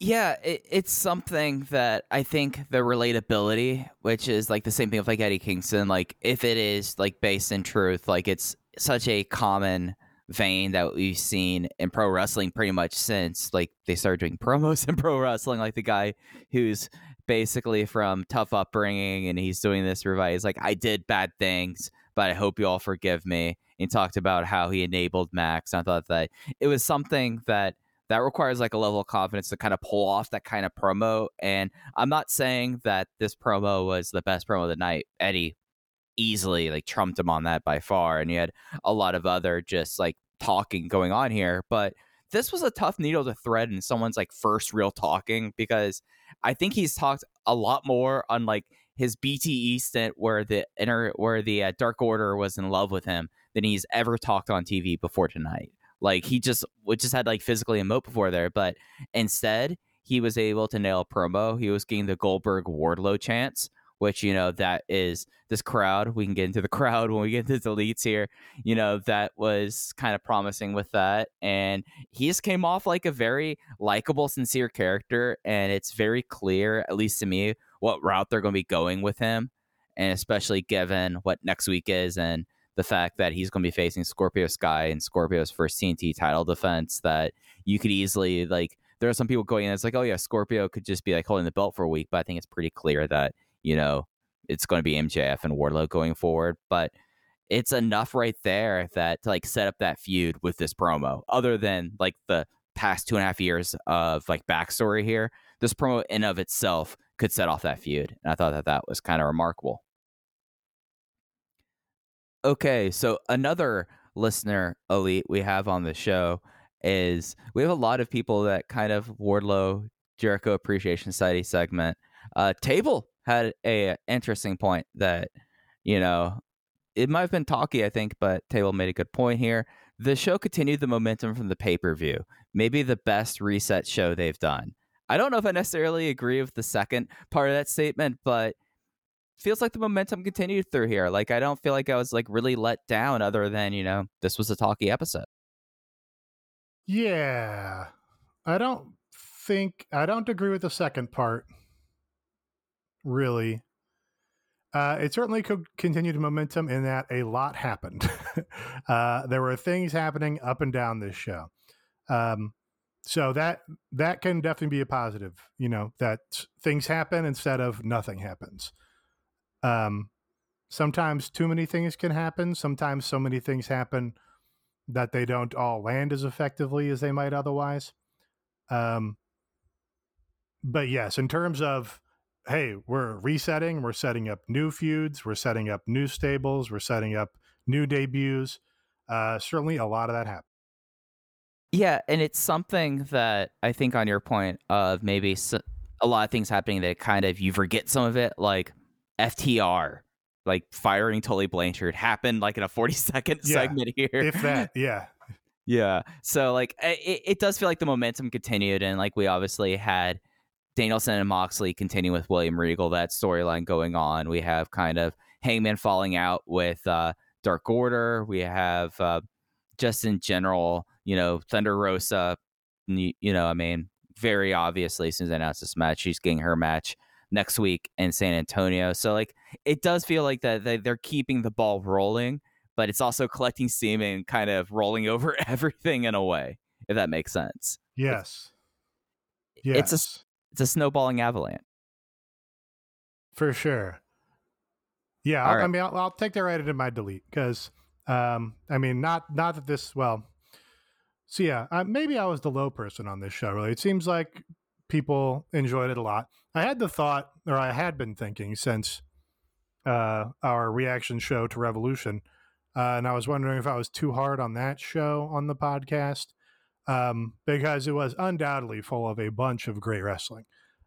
Yeah, it, it's something that I think the relatability, which is like the same thing with like Eddie Kingston, like if it is like based in truth, like it's such a common vein that we've seen in pro wrestling pretty much since like they started doing promos in pro wrestling, like the guy who's basically from tough upbringing and he's doing this revise like I did bad things, but I hope you all forgive me and talked about how he enabled Max. I thought that it was something that that requires like a level of confidence to kind of pull off that kind of promo. And I'm not saying that this promo was the best promo of the night. Eddie easily like trumped him on that by far, and he had a lot of other just like talking going on here, but. This was a tough needle to thread in someone's like first real talking because I think he's talked a lot more on like his BTE stint where the inner where the uh, Dark Order was in love with him than he's ever talked on TV before tonight. Like he just would just had like physically emote before there, but instead he was able to nail a promo. He was getting the Goldberg Wardlow chance, which you know that is this crowd. We can get into the crowd when we get into the deletes here. You know that was kind of promising with that, and he just came off like a very likable, sincere character, and it's very clear, at least to me, what route they're going to be going with him, and especially given what next week is and the fact that he's going to be facing Scorpio Sky and Scorpio's first TNT title defense that you could easily like there are some people going in it's like oh yeah Scorpio could just be like holding the belt for a week but I think it's pretty clear that you know it's going to be MJF and Wardlow going forward but it's enough right there that to like set up that feud with this promo other than like the past two and a half years of like backstory here this promo in of itself could set off that feud and I thought that that was kind of remarkable Okay, so another listener elite we have on the show is we have a lot of people that kind of Wardlow Jericho Appreciation Society segment. Uh, Table had a interesting point that you know it might have been talky, I think, but Table made a good point here. The show continued the momentum from the pay per view, maybe the best reset show they've done. I don't know if I necessarily agree with the second part of that statement, but feels like the momentum continued through here. Like I don't feel like I was like really let down other than, you know, this was a talky episode. Yeah. I don't think I don't agree with the second part. Really. Uh, it certainly could continue the momentum in that a lot happened. uh, there were things happening up and down this show. Um, so that that can definitely be a positive, you know, that things happen instead of nothing happens. Um, sometimes too many things can happen. Sometimes so many things happen that they don't all land as effectively as they might otherwise. Um, but yes, in terms of hey, we're resetting, we're setting up new feuds, we're setting up new stables, we're setting up new debuts. Uh, certainly, a lot of that happened. Yeah, and it's something that I think on your point of maybe a lot of things happening that kind of you forget some of it, like FTR like firing Tully Blanchard happened like in a 40 second yeah, segment here. If that, yeah. Yeah. So like it, it does feel like the momentum continued and like we obviously had Danielson and Moxley continue with William Regal, that storyline going on. We have kind of Hangman falling out with uh, Dark Order. We have uh, just in general, you know, Thunder Rosa, you, you know, I mean, very obviously, since I announced this match, she's getting her match next week in San Antonio. So like it does feel like that they, they're keeping the ball rolling, but it's also collecting steam and kind of rolling over everything in a way, if that makes sense. Yes. It's, yes. It's a it's a snowballing avalanche. For sure. Yeah, I, right. I mean, I'll, I'll, take that right into my delete because, um, I mean, not not that this well. So yeah, uh, maybe I was the low person on this show. Really, it seems like people enjoyed it a lot. I had the thought, or I had been thinking since uh, our reaction show to Revolution, uh, and I was wondering if I was too hard on that show on the podcast um, because it was undoubtedly full of a bunch of great wrestling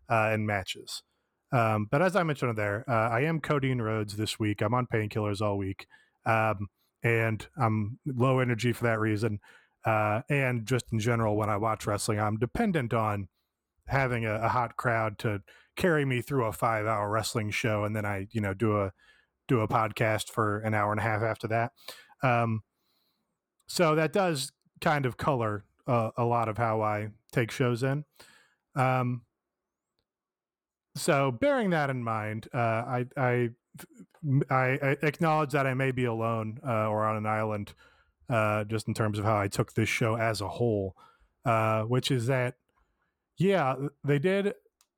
uh, and matches. Um, but as I mentioned there, uh, I am Codeine Rhodes this week. I'm on painkillers all week, um, and I'm low energy for that reason. Uh, and just in general, when I watch wrestling, I'm dependent on having a, a hot crowd to carry me through a five hour wrestling show, and then I, you know, do a do a podcast for an hour and a half after that. Um, so that does kind of color uh, a lot of how I take shows in. Um, so bearing that in mind, uh, I, I, I acknowledge that I may be alone uh, or on an island, uh, just in terms of how I took this show as a whole, uh, which is that, yeah, they did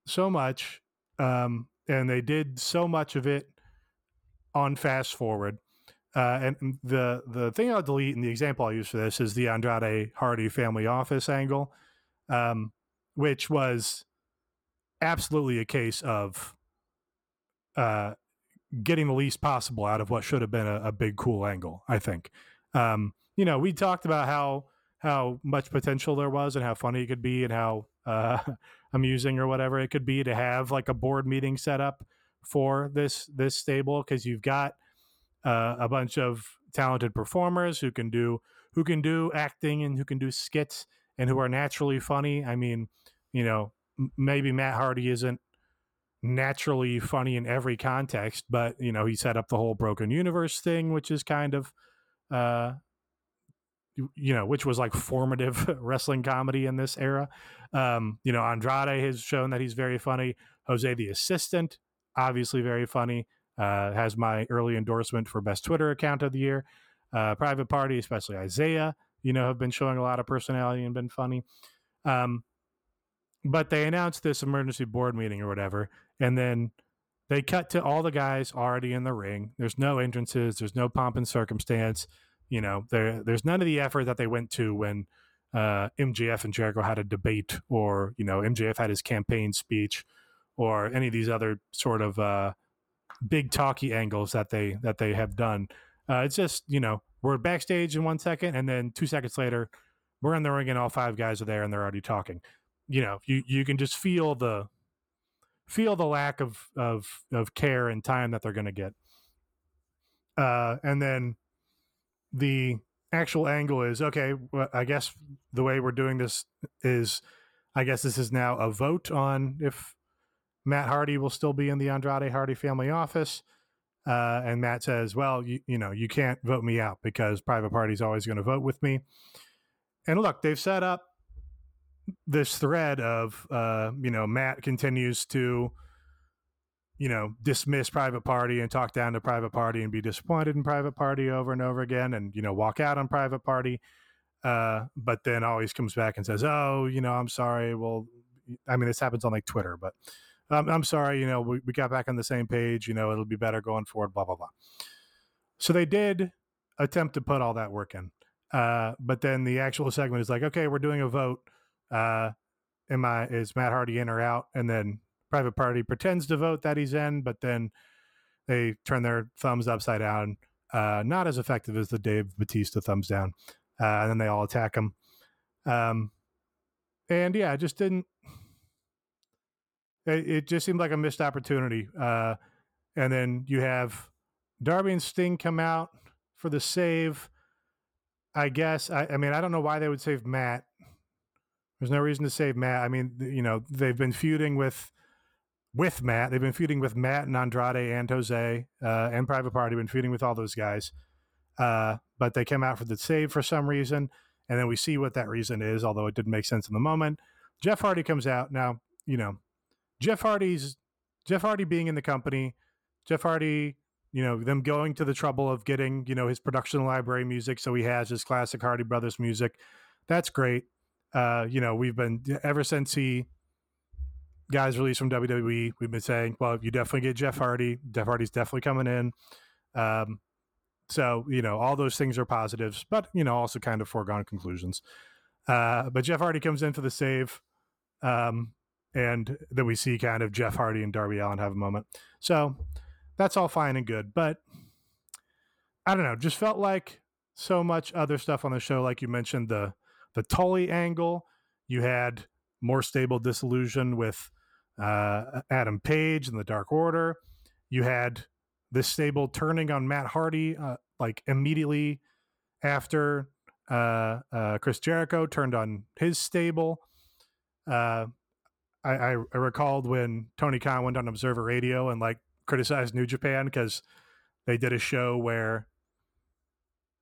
so much, um, and they did so much of it on fast forward. Uh, and the the thing I'll delete and the example I'll use for this is the Andrade Hardy family office angle, um, which was absolutely a case of uh, getting the least possible out of what should have been a, a big cool angle. I think. Um, you know, we talked about how how much potential there was and how funny it could be and how uh, amusing or whatever it could be to have like a board meeting set up for this this stable because you've got uh, a bunch of talented performers who can do who can do acting and who can do skits and who are naturally funny. I mean, you know, m- maybe Matt Hardy isn't naturally funny in every context, but you know, he set up the whole broken universe thing, which is kind of uh you know, which was like formative wrestling comedy in this era. Um, you know, Andrade has shown that he's very funny. Jose the assistant obviously very funny. Uh, has my early endorsement for best Twitter account of the year. Uh, Private Party, especially Isaiah, you know, have been showing a lot of personality and been funny. Um, but they announced this emergency board meeting or whatever, and then they cut to all the guys already in the ring. There's no entrances. There's no pomp and circumstance. You know, there there's none of the effort that they went to when uh, MJF and Jericho had a debate, or you know, MJF had his campaign speech, or any of these other sort of uh, big talky angles that they that they have done. Uh, it's just you know we're backstage in one second, and then two seconds later, we're in the ring, and all five guys are there, and they're already talking. You know, you you can just feel the feel the lack of of of care and time that they're going to get. Uh, and then the actual angle is okay. Well, I guess the way we're doing this is, I guess this is now a vote on if Matt Hardy will still be in the Andrade Hardy family office. Uh, and Matt says, well, you, you know, you can't vote me out because Private Party's always going to vote with me. And look, they've set up this thread of, uh, you know, Matt continues to, you know, dismiss Private Party and talk down to Private Party and be disappointed in Private Party over and over again and, you know, walk out on Private Party. Uh, but then always comes back and says, oh, you know, I'm sorry. Well, I mean, this happens on like Twitter, but I'm, I'm sorry, you know, we, we got back on the same page, you know, it'll be better going forward, blah, blah, blah. So they did attempt to put all that work in. Uh, but then the actual segment is like, okay, we're doing a vote. Uh, am I, is Matt Hardy in or out? And then Private Party pretends to vote that he's in, but then they turn their thumbs upside down. Uh, not as effective as the Dave Batista thumbs down. Uh, and then they all attack him. Um, and yeah, it just didn't it, it just seemed like a missed opportunity. Uh, and then you have Darby and Sting come out for the save. I guess. I, I mean, I don't know why they would save Matt. There's no reason to save Matt. I mean, you know, they've been feuding with with Matt. They've been feuding with Matt and Andrade and Jose uh, and Private Party. Been feuding with all those guys. Uh, but they came out for the save for some reason, and then we see what that reason is. Although it didn't make sense in the moment. Jeff Hardy comes out now. You know, Jeff Hardy's Jeff Hardy being in the company, Jeff Hardy, you know, them going to the trouble of getting, you know, his production library music so he has his classic Hardy Brothers music. That's great. Uh, you know, we've been ever since he guys released from WWE. We've been saying, well, you definitely get Jeff Hardy. Jeff Hardy's definitely coming in. Um, so you know, all those things are positives, but you know, also kind of foregone conclusions. Uh, but Jeff Hardy comes in for the save, um, and then we see kind of Jeff Hardy and Darby Allin have a moment. So that's all fine and good, but I don't know. Just felt like so much other stuff on the show, like you mentioned the the Tully angle. You had more stable disillusion with uh, Adam Page and the Dark Order. You had this stable turning on Matt Hardy uh, like immediately after uh, uh, Chris Jericho turned on his stable. Uh, I, I, I, recalled when Tony Khan went on Observer Radio and like criticized New Japan because they did a show where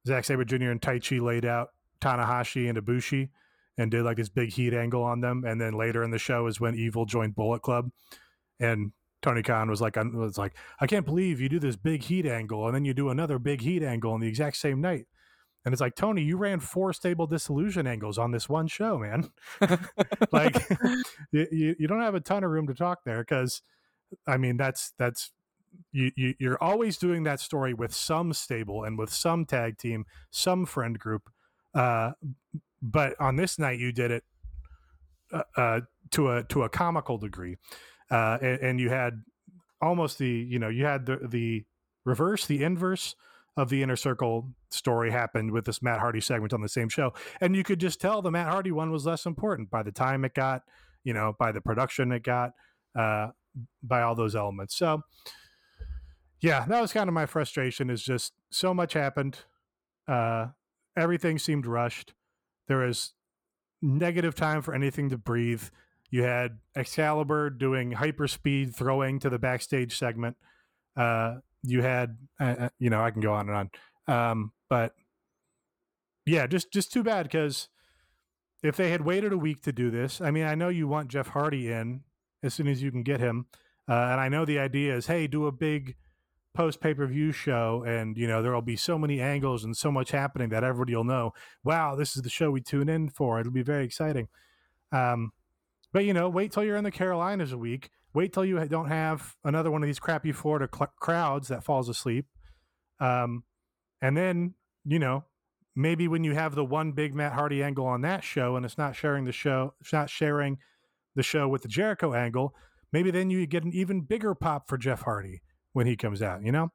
Zack Sabre Jr. and Taichi laid out Tanahashi and Ibushi and did like this big heat angle on them. And then later in the show is when Evil joined Bullet Club, and Tony Khan was like, I was like, I can't believe you do this big heat angle and then you do another big heat angle on the exact same night. And it's like, Tony, you ran four stable disillusion angles on this one show, man. like, you, you don't have a ton of room to talk there because, I mean, that's, that's, you, you, you're always doing that story with some stable and with some tag team, some friend group. Uh, but on this night, you did it uh, uh, to a to a comical degree, uh, and, and you had almost the you know you had the the reverse, the inverse of the inner circle story happened with this Matt Hardy segment on the same show. And you could just tell the Matt Hardy one was less important by the time it got, you know, by the production it got, uh, by all those elements. So, yeah, that was kind of my frustration is just so much happened. Uh, everything seemed rushed. There was negative time for anything to breathe. You had Excalibur doing hyperspeed throwing to the backstage segment. Uh, you had, uh, uh, you know, I can go on and on, um, but yeah, just just too bad because if they had waited a week to do this, I mean, I know you want Jeff Hardy in as soon as you can get him, uh, and I know the idea is, hey, do a big post pay per view show, and you know there will be so many angles and so much happening that everybody will know, wow, this is the show we tune in for. It'll be very exciting. Um, but you know, wait till you're in the Carolinas a week. Wait till you don't have another one of these crappy Florida cl- crowds that falls asleep. Um, and then you know maybe when you have the one big Matt Hardy angle on that show, and it's not sharing the show, it's not sharing the show with the Jericho angle. Maybe then you get an even bigger pop for Jeff Hardy when he comes out. You know,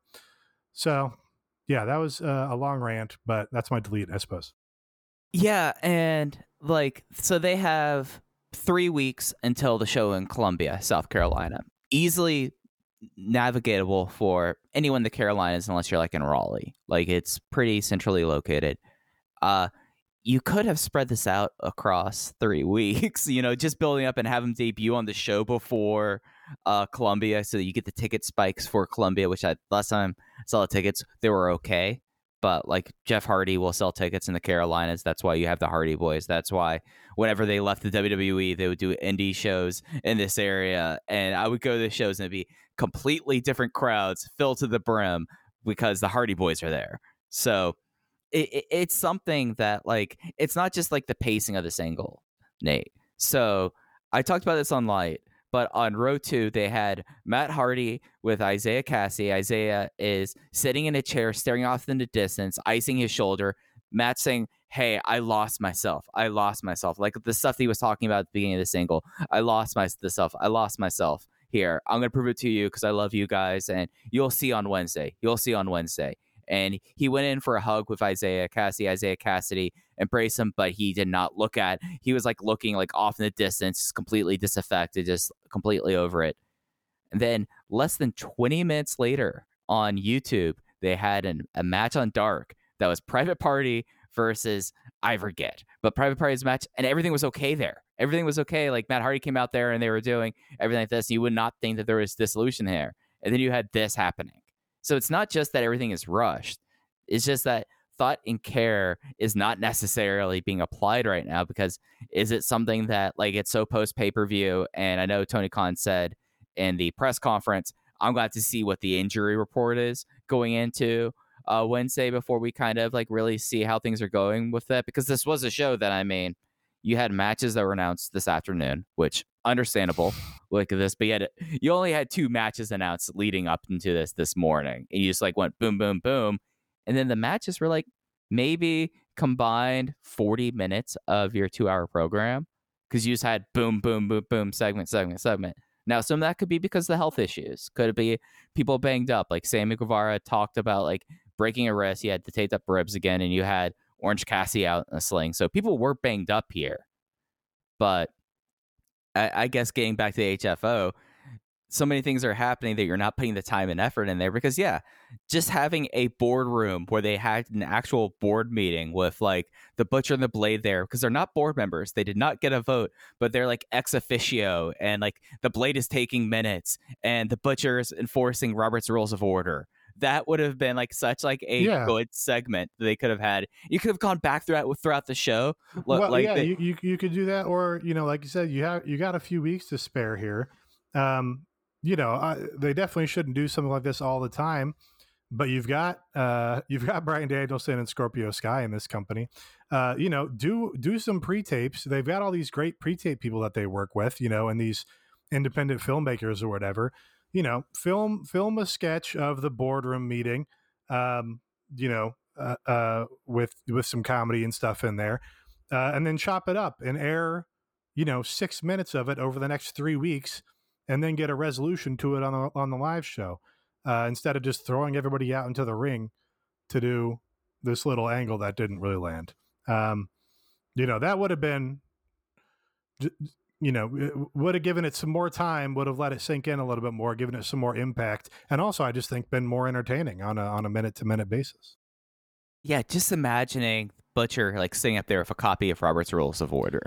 so yeah, that was uh, a long rant, but that's my delete, I suppose. Yeah, and like so they have three weeks until the show in Columbia, South Carolina. Easily navigatable for anyone in the Carolinas unless you're like in Raleigh. Like it's pretty centrally located. Uh you could have spread this out across three weeks, you know, just building up and have them debut on the show before uh, Columbia so you get the ticket spikes for Columbia, which I last time I saw the tickets, they were okay but like Jeff Hardy will sell tickets in the Carolinas. That's why you have the Hardy Boys. That's why whenever they left the WWE, they would do indie shows in this area, and I would go to the shows and it'd be completely different crowds, filled to the brim, because the Hardy Boys are there. So it, it, it's something that like it's not just like the pacing of this angle, Nate. So I talked about this on Light. But on Road to, they had Matt Hardy with Isaiah Kassidy. Isaiah is sitting in a chair, staring off in the distance, icing his shoulder. Matt saying, Hey, I lost myself. I lost myself. Like the stuff he was talking about at the beginning of the single. I lost myself. I lost myself here. I'm gonna prove it to you because I love you guys, and you'll see on Wednesday. You'll see on Wednesday and he went in for a hug with Isaiah Kassidy, Isaiah Kassidy embraced him, but he did not look at. He was like looking like off in the distance, completely disaffected, just completely over it. And then less than 20 minutes later on YouTube, they had an, a match on Dark that was Private Party versus I forget, but Private Party's match, and everything was okay there. Everything was okay. Like Matt Hardy came out there and they were doing everything like this. You would not think that there was dissolution here. And then you had this happening. So it's not just that everything is rushed. It's just that thought and care is not necessarily being applied right now because is it something that like it's so post pay per view? And I know Tony Khan said in the press conference, I'm glad to see what the injury report is going into uh, Wednesday before we kind of like really see how things are going with that because this was a show that I mean, you had matches that were announced this afternoon, which understandable. Look at this, but you had you only had two matches announced leading up into this this morning, and you just like went boom, boom, boom, and then the matches were like maybe combined forty minutes of your two hour program because you just had boom, boom, boom, boom, segment, segment, segment. Now, some of that could be because of the health issues. Could it be people banged up? Like Sammy Guevara talked about like breaking a wrist. He had to tape up ribs again, and you had Orange Cassidy out in a sling. So people were banged up here. But I, I guess getting back to the HFO, so many things are happening that you're not putting the time and effort in there because yeah just having a boardroom where they had an actual board meeting with like the butcher and the blade there because they're not board members they did not get a vote but they're like ex officio and like the blade is taking minutes and the butcher is enforcing robert's rules of order that would have been like such like a yeah. good segment they could have had. You could have gone back throughout throughout the show. Well, like yeah, they, you, you, you could do that, or you know, like you said, you have you got a few weeks to spare here. Um, you know, I, they definitely shouldn't do something like this all the time. But you've got uh, you've got Bryan Danielson and Scorpio Sky in this company. Uh, you know, do do some pre tapes. They've got all these great pre tape people that they work with. You know, and these independent filmmakers or whatever you know, film film a sketch of the boardroom meeting, um, you know, uh, uh, with with some comedy and stuff in there, uh, and then chop it up and air, you know, six minutes of it over the next three weeks, and then get a resolution to it on the on the live show, uh, instead of just throwing everybody out into the ring to do this little angle that didn't really land. Um, you know, that would have been you know, would have given it some more time, would have let it sink in a little bit more, given it some more impact, and also I just think been more entertaining on a on a minute to minute basis. Yeah, just imagining Butcher like sitting up there with a copy of Robert's Rules of Order.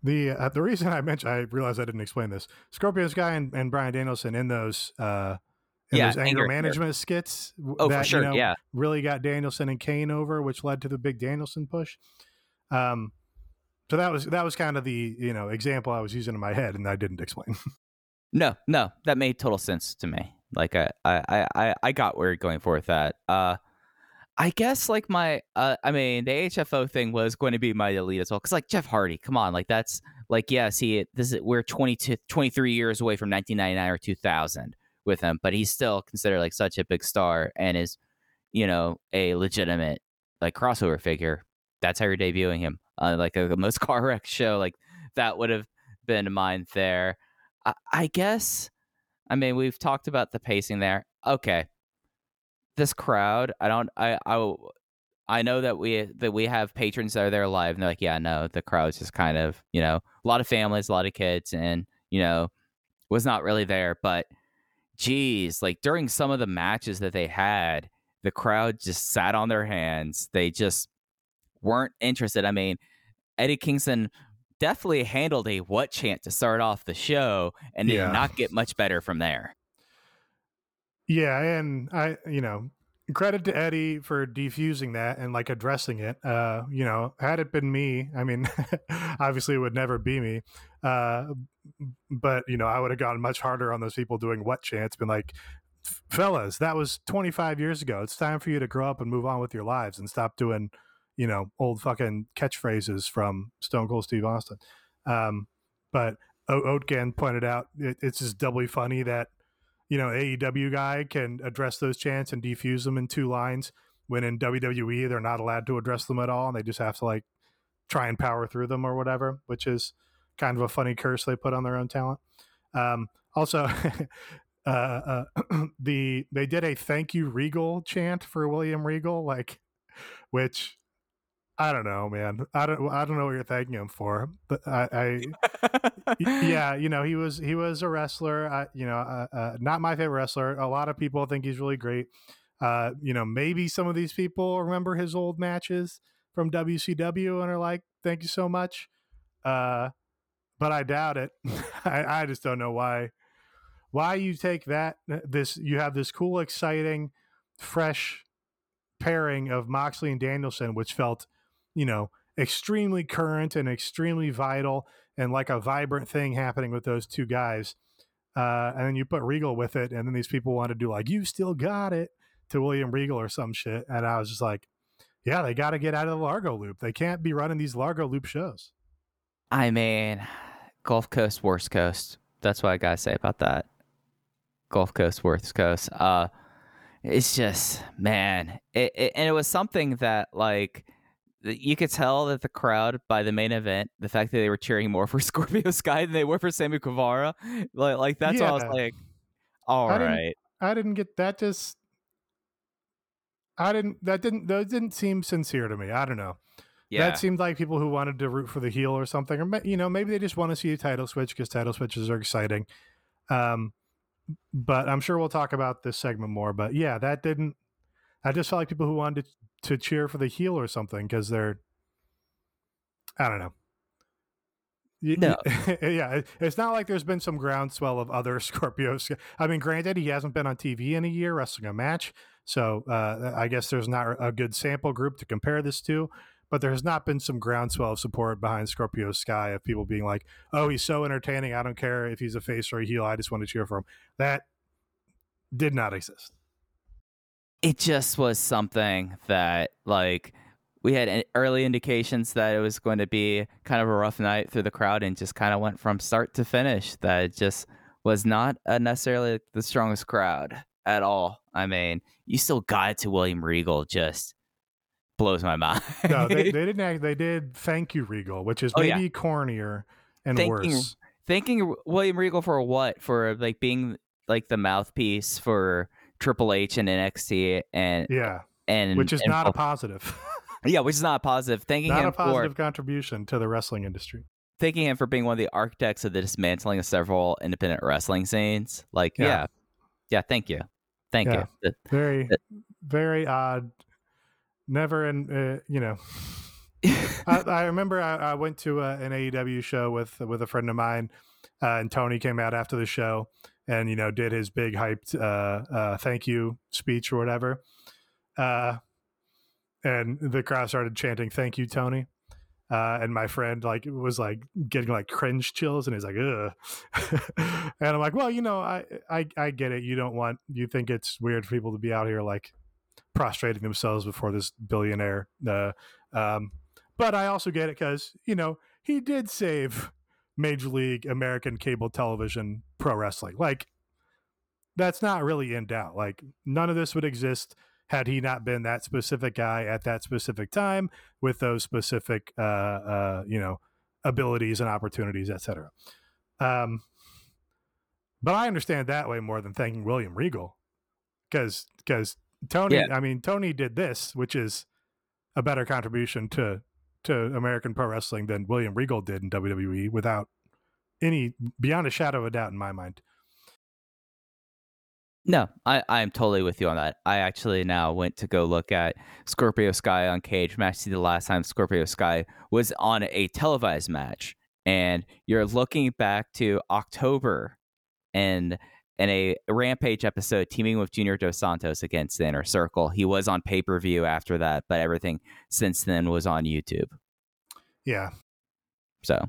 The uh, the reason I mentioned I realized I didn't explain this. Scorpio guy and, and Bryan Danielson in those uh, in yeah, those anger, anger management skits oh, that sure, you know, yeah. really got Danielson and Kane over, which led to the big Danielson push. Um, so that was that was kind of the you know example I was using in my head, and I didn't explain. no, no, that made total sense to me. Like I I I I got where you're going for with that. Uh, I guess like my uh, I mean the HFO thing was going to be my elite as well because like Jeff Hardy, come on, like that's like yeah, see this is we're 22, 23 years away from 1999 or 2000 with him, but he's still considered like such a big star and is you know a legitimate like crossover figure. That's how you're debuting him uh, like a, a most car wreck show, like that would have been mine there. I, I guess. I mean, we've talked about the pacing there. Okay, this crowd. I don't. I. I. I know that we that we have patrons that are there live, and they're like, yeah, no, the crowd's just kind of, you know, a lot of families, a lot of kids, and you know, was not really there. But, geez, like during some of the matches that they had, the crowd just sat on their hands. They just weren't interested. I mean, Eddie Kingston definitely handled a what chant to start off the show and did not get much better from there. Yeah, and I, you know, credit to Eddie for defusing that and like addressing it. Uh, you know, had it been me, I mean, obviously it would never be me. Uh, but you know, I would have gone much harder on those people doing what chants, been like, fellas, that was 25 years ago. It's time for you to grow up and move on with your lives and stop doing you know, old fucking catchphrases from Stone Cold Steve Austin. Um, but o- Oatgan pointed out it, it's just doubly funny that, you know, AEW guy can address those chants and defuse them in two lines when in WWE they're not allowed to address them at all and they just have to like try and power through them or whatever, which is kind of a funny curse they put on their own talent. Um, also, uh, uh, the they did a thank you Regal chant for William Regal, like, which I don't know, man. I don't. I don't know what you're thanking him for, but I, I yeah, you know, he was he was a wrestler. I, you know, uh, uh, not my favorite wrestler. A lot of people think he's really great. Uh, you know, maybe some of these people remember his old matches from WCW and are like, "Thank you so much," uh, but I doubt it. I, I just don't know why. Why you take that? This you have this cool, exciting, fresh pairing of Moxley and Danielson, which felt you know, extremely current and extremely vital and like a vibrant thing happening with those two guys. Uh, and then you put Regal with it, and then these people want to do like, you still got it to William Regal or some shit. And I was just like, yeah, they got to get out of the Largo loop. They can't be running these Largo loop shows. I mean, Gulf Coast, worst coast. That's what I gotta say about that. Gulf Coast, worst coast. Uh, it's just man, it, it, and it was something that like you could tell that the crowd by the main event, the fact that they were cheering more for Scorpio Sky than they were for Sammy Guevara, like like that's yeah. I was like, all I right. Didn't, I didn't get that. Just I didn't. That didn't. That didn't seem sincere to me. I don't know. Yeah. That seemed like people who wanted to root for the heel or something, or you know, maybe they just want to see a title switch because title switches are exciting. Um, but I'm sure we'll talk about this segment more. But yeah, that didn't. I just felt like people who wanted to, to cheer for the heel or something because they're. I don't know. No. yeah, it's not like there's been some groundswell of other Scorpios. I mean, granted, he hasn't been on TV in a year wrestling a match, so uh, I guess there's not a good sample group to compare this to. But there has not been some groundswell of support behind Scorpio Sky of people being like, "Oh, he's so entertaining. I don't care if he's a face or a heel. I just want to cheer for him." That did not exist. It just was something that, like, we had early indications that it was going to be kind of a rough night through the crowd, and just kind of went from start to finish. That it just was not necessarily the strongest crowd at all. I mean, you still got it to William Regal just blows my mind. no, they, they didn't. Act, they did thank you Regal, which is oh, maybe yeah. cornier and thanking, worse. Thanking William Regal for what? For like being like the mouthpiece for Triple H and NXT, and yeah, and which is and, not a positive. yeah, which is not a positive. Thanking not him a positive for, contribution to the wrestling industry. Thanking him for being one of the architects of the dismantling of several independent wrestling scenes. Like, yeah, yeah, yeah thank you. Thank yeah. you. Very, very odd. Never in, uh, you know. I, I, remember I, I went to uh, an AEW show with with a friend of mine, uh, and Tony came out after the show and you know did his big hyped uh, uh, thank you speech or whatever. Uh, and the crowd started chanting "Thank you, Tony." Uh, and my friend like was like getting like cringe chills, and he's like, "Ugh," and I'm like, "Well, you know, I, I I get it. You don't want you think it's weird for people to be out here like prostrating themselves before this billionaire, uh, um, but I also get it because you know he did save Major League American cable television pro wrestling. Like that's not really in doubt. Like none of this would exist had he not been that specific guy at that specific time with those specific uh, uh, you know abilities and opportunities etc um, but i understand that way more than thanking william regal because because tony yeah. i mean tony did this which is a better contribution to to american pro wrestling than william regal did in wwe without any beyond a shadow of a doubt in my mind no, I, I am totally with you on that. I actually now went to go look at Scorpio Sky on Cagematch. See the last time Scorpio Sky was on a televised match, and you're looking back to October, and in a Rampage episode, teaming with Junior Dos Santos against the Inner Circle. He was on pay per view after that, but everything since then was on YouTube. Yeah. So,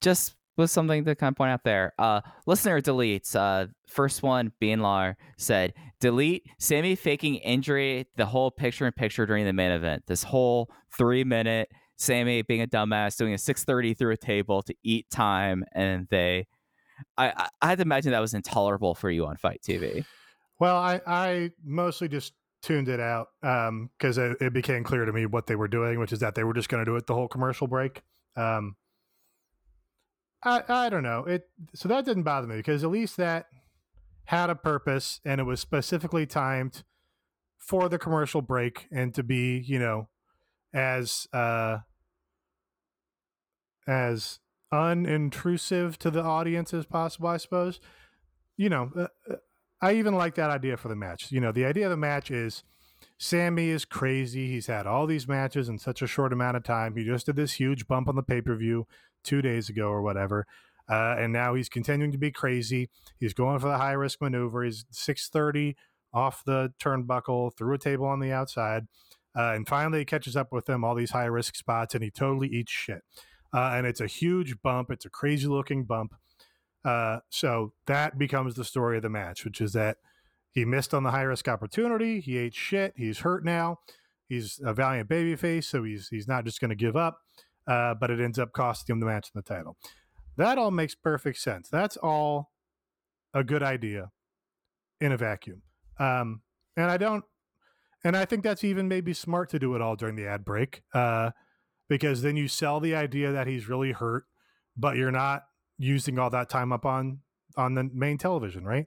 just was something to kind of point out there. Uh, listener deletes. Uh, first one, Beanlar said, delete Sammy faking injury, the whole picture in picture during the main event. This whole three minute Sammy being a dumbass, doing a 630 through a table to eat time. And they, I, I had to imagine that was intolerable for you on FITE TV. Well, I, I mostly just tuned it out because um, it, it, became clear to me what they were doing, which is that they were just going to do it the whole commercial break. Um, I, I don't know it. So that didn't bother me because at least that had a purpose and it was specifically timed for the commercial break and to be you know as uh as unintrusive to the audience as possible i suppose you know uh, uh i even like that idea for the match you know the idea of the match is sammy is crazy he's had all these matches in such a short amount of time he just did this huge bump on the pay-per-view two days ago or whatever. Uh, and now he's continuing to be crazy. He's going for the high risk maneuver. He's 630 off the turnbuckle through a table on the outside. Uh, and finally, he catches up with them all these high risk spots, and he totally eats shit. Uh, and it's a huge bump. It's a crazy looking bump. Uh, so that becomes the story of the match, which is that he missed on the high risk opportunity. He ate shit. He's hurt now. He's a valiant babyface, so he's he's not just going to give up. uh, but it ends up costing him the match and the title. That all makes perfect sense. That's all a good idea in a vacuum. Um, and I don't, and I think that's even maybe smart to do it all during the ad break, uh, because then you sell the idea that he's really hurt, but you're not using all that time up on on the main television, right?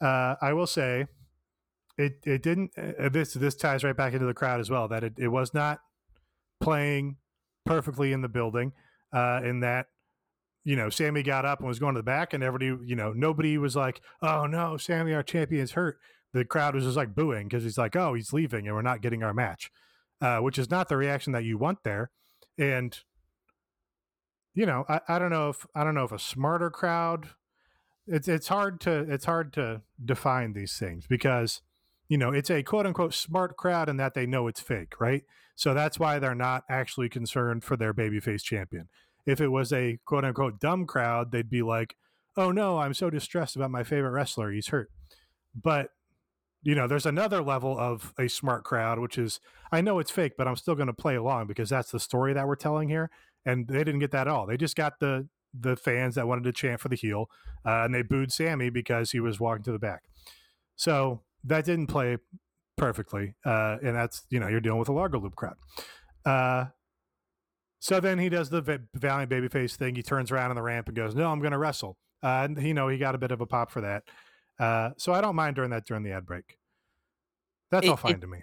Uh, I will say, it it didn't. Uh, this this ties right back into the crowd as well. That it, it was not playing perfectly in the building. Uh, in that you know, Sammy got up and was going to the back, and everybody, you know, nobody was like, "Oh no, Sammy, our champion's hurt." The crowd was just like booing because he's like, "Oh, he's leaving, and we're not getting our match," uh, which is not the reaction that you want there. And you know, I, I don't know if I don't know if a smarter crowd. It's it's hard to it's hard to define these things because you know it's a quote unquote smart crowd in that they know it's fake, right? So that's why they're not actually concerned for their babyface champion if it was a quote unquote dumb crowd, they'd be like, oh no, I'm so distressed about my favorite wrestler. He's hurt. But, you know, there's another level of a smart crowd, which is, I know it's fake, but I'm still going to play along because that's the story that we're telling here. And they didn't get that at all. They just got the, the fans that wanted to chant for the heel, uh, and they booed Sammy because he was walking to the back. So that didn't play perfectly, uh, and that's you know you're dealing with a Largo Loop crowd. Uh, so then he does the Valiant babyface thing. He turns around on the ramp and goes, "No, I'm going to wrestle." Uh, and you know he got a bit of a pop for that. Uh, so I don't mind during that during the ad break. That's it, all fine it, to me.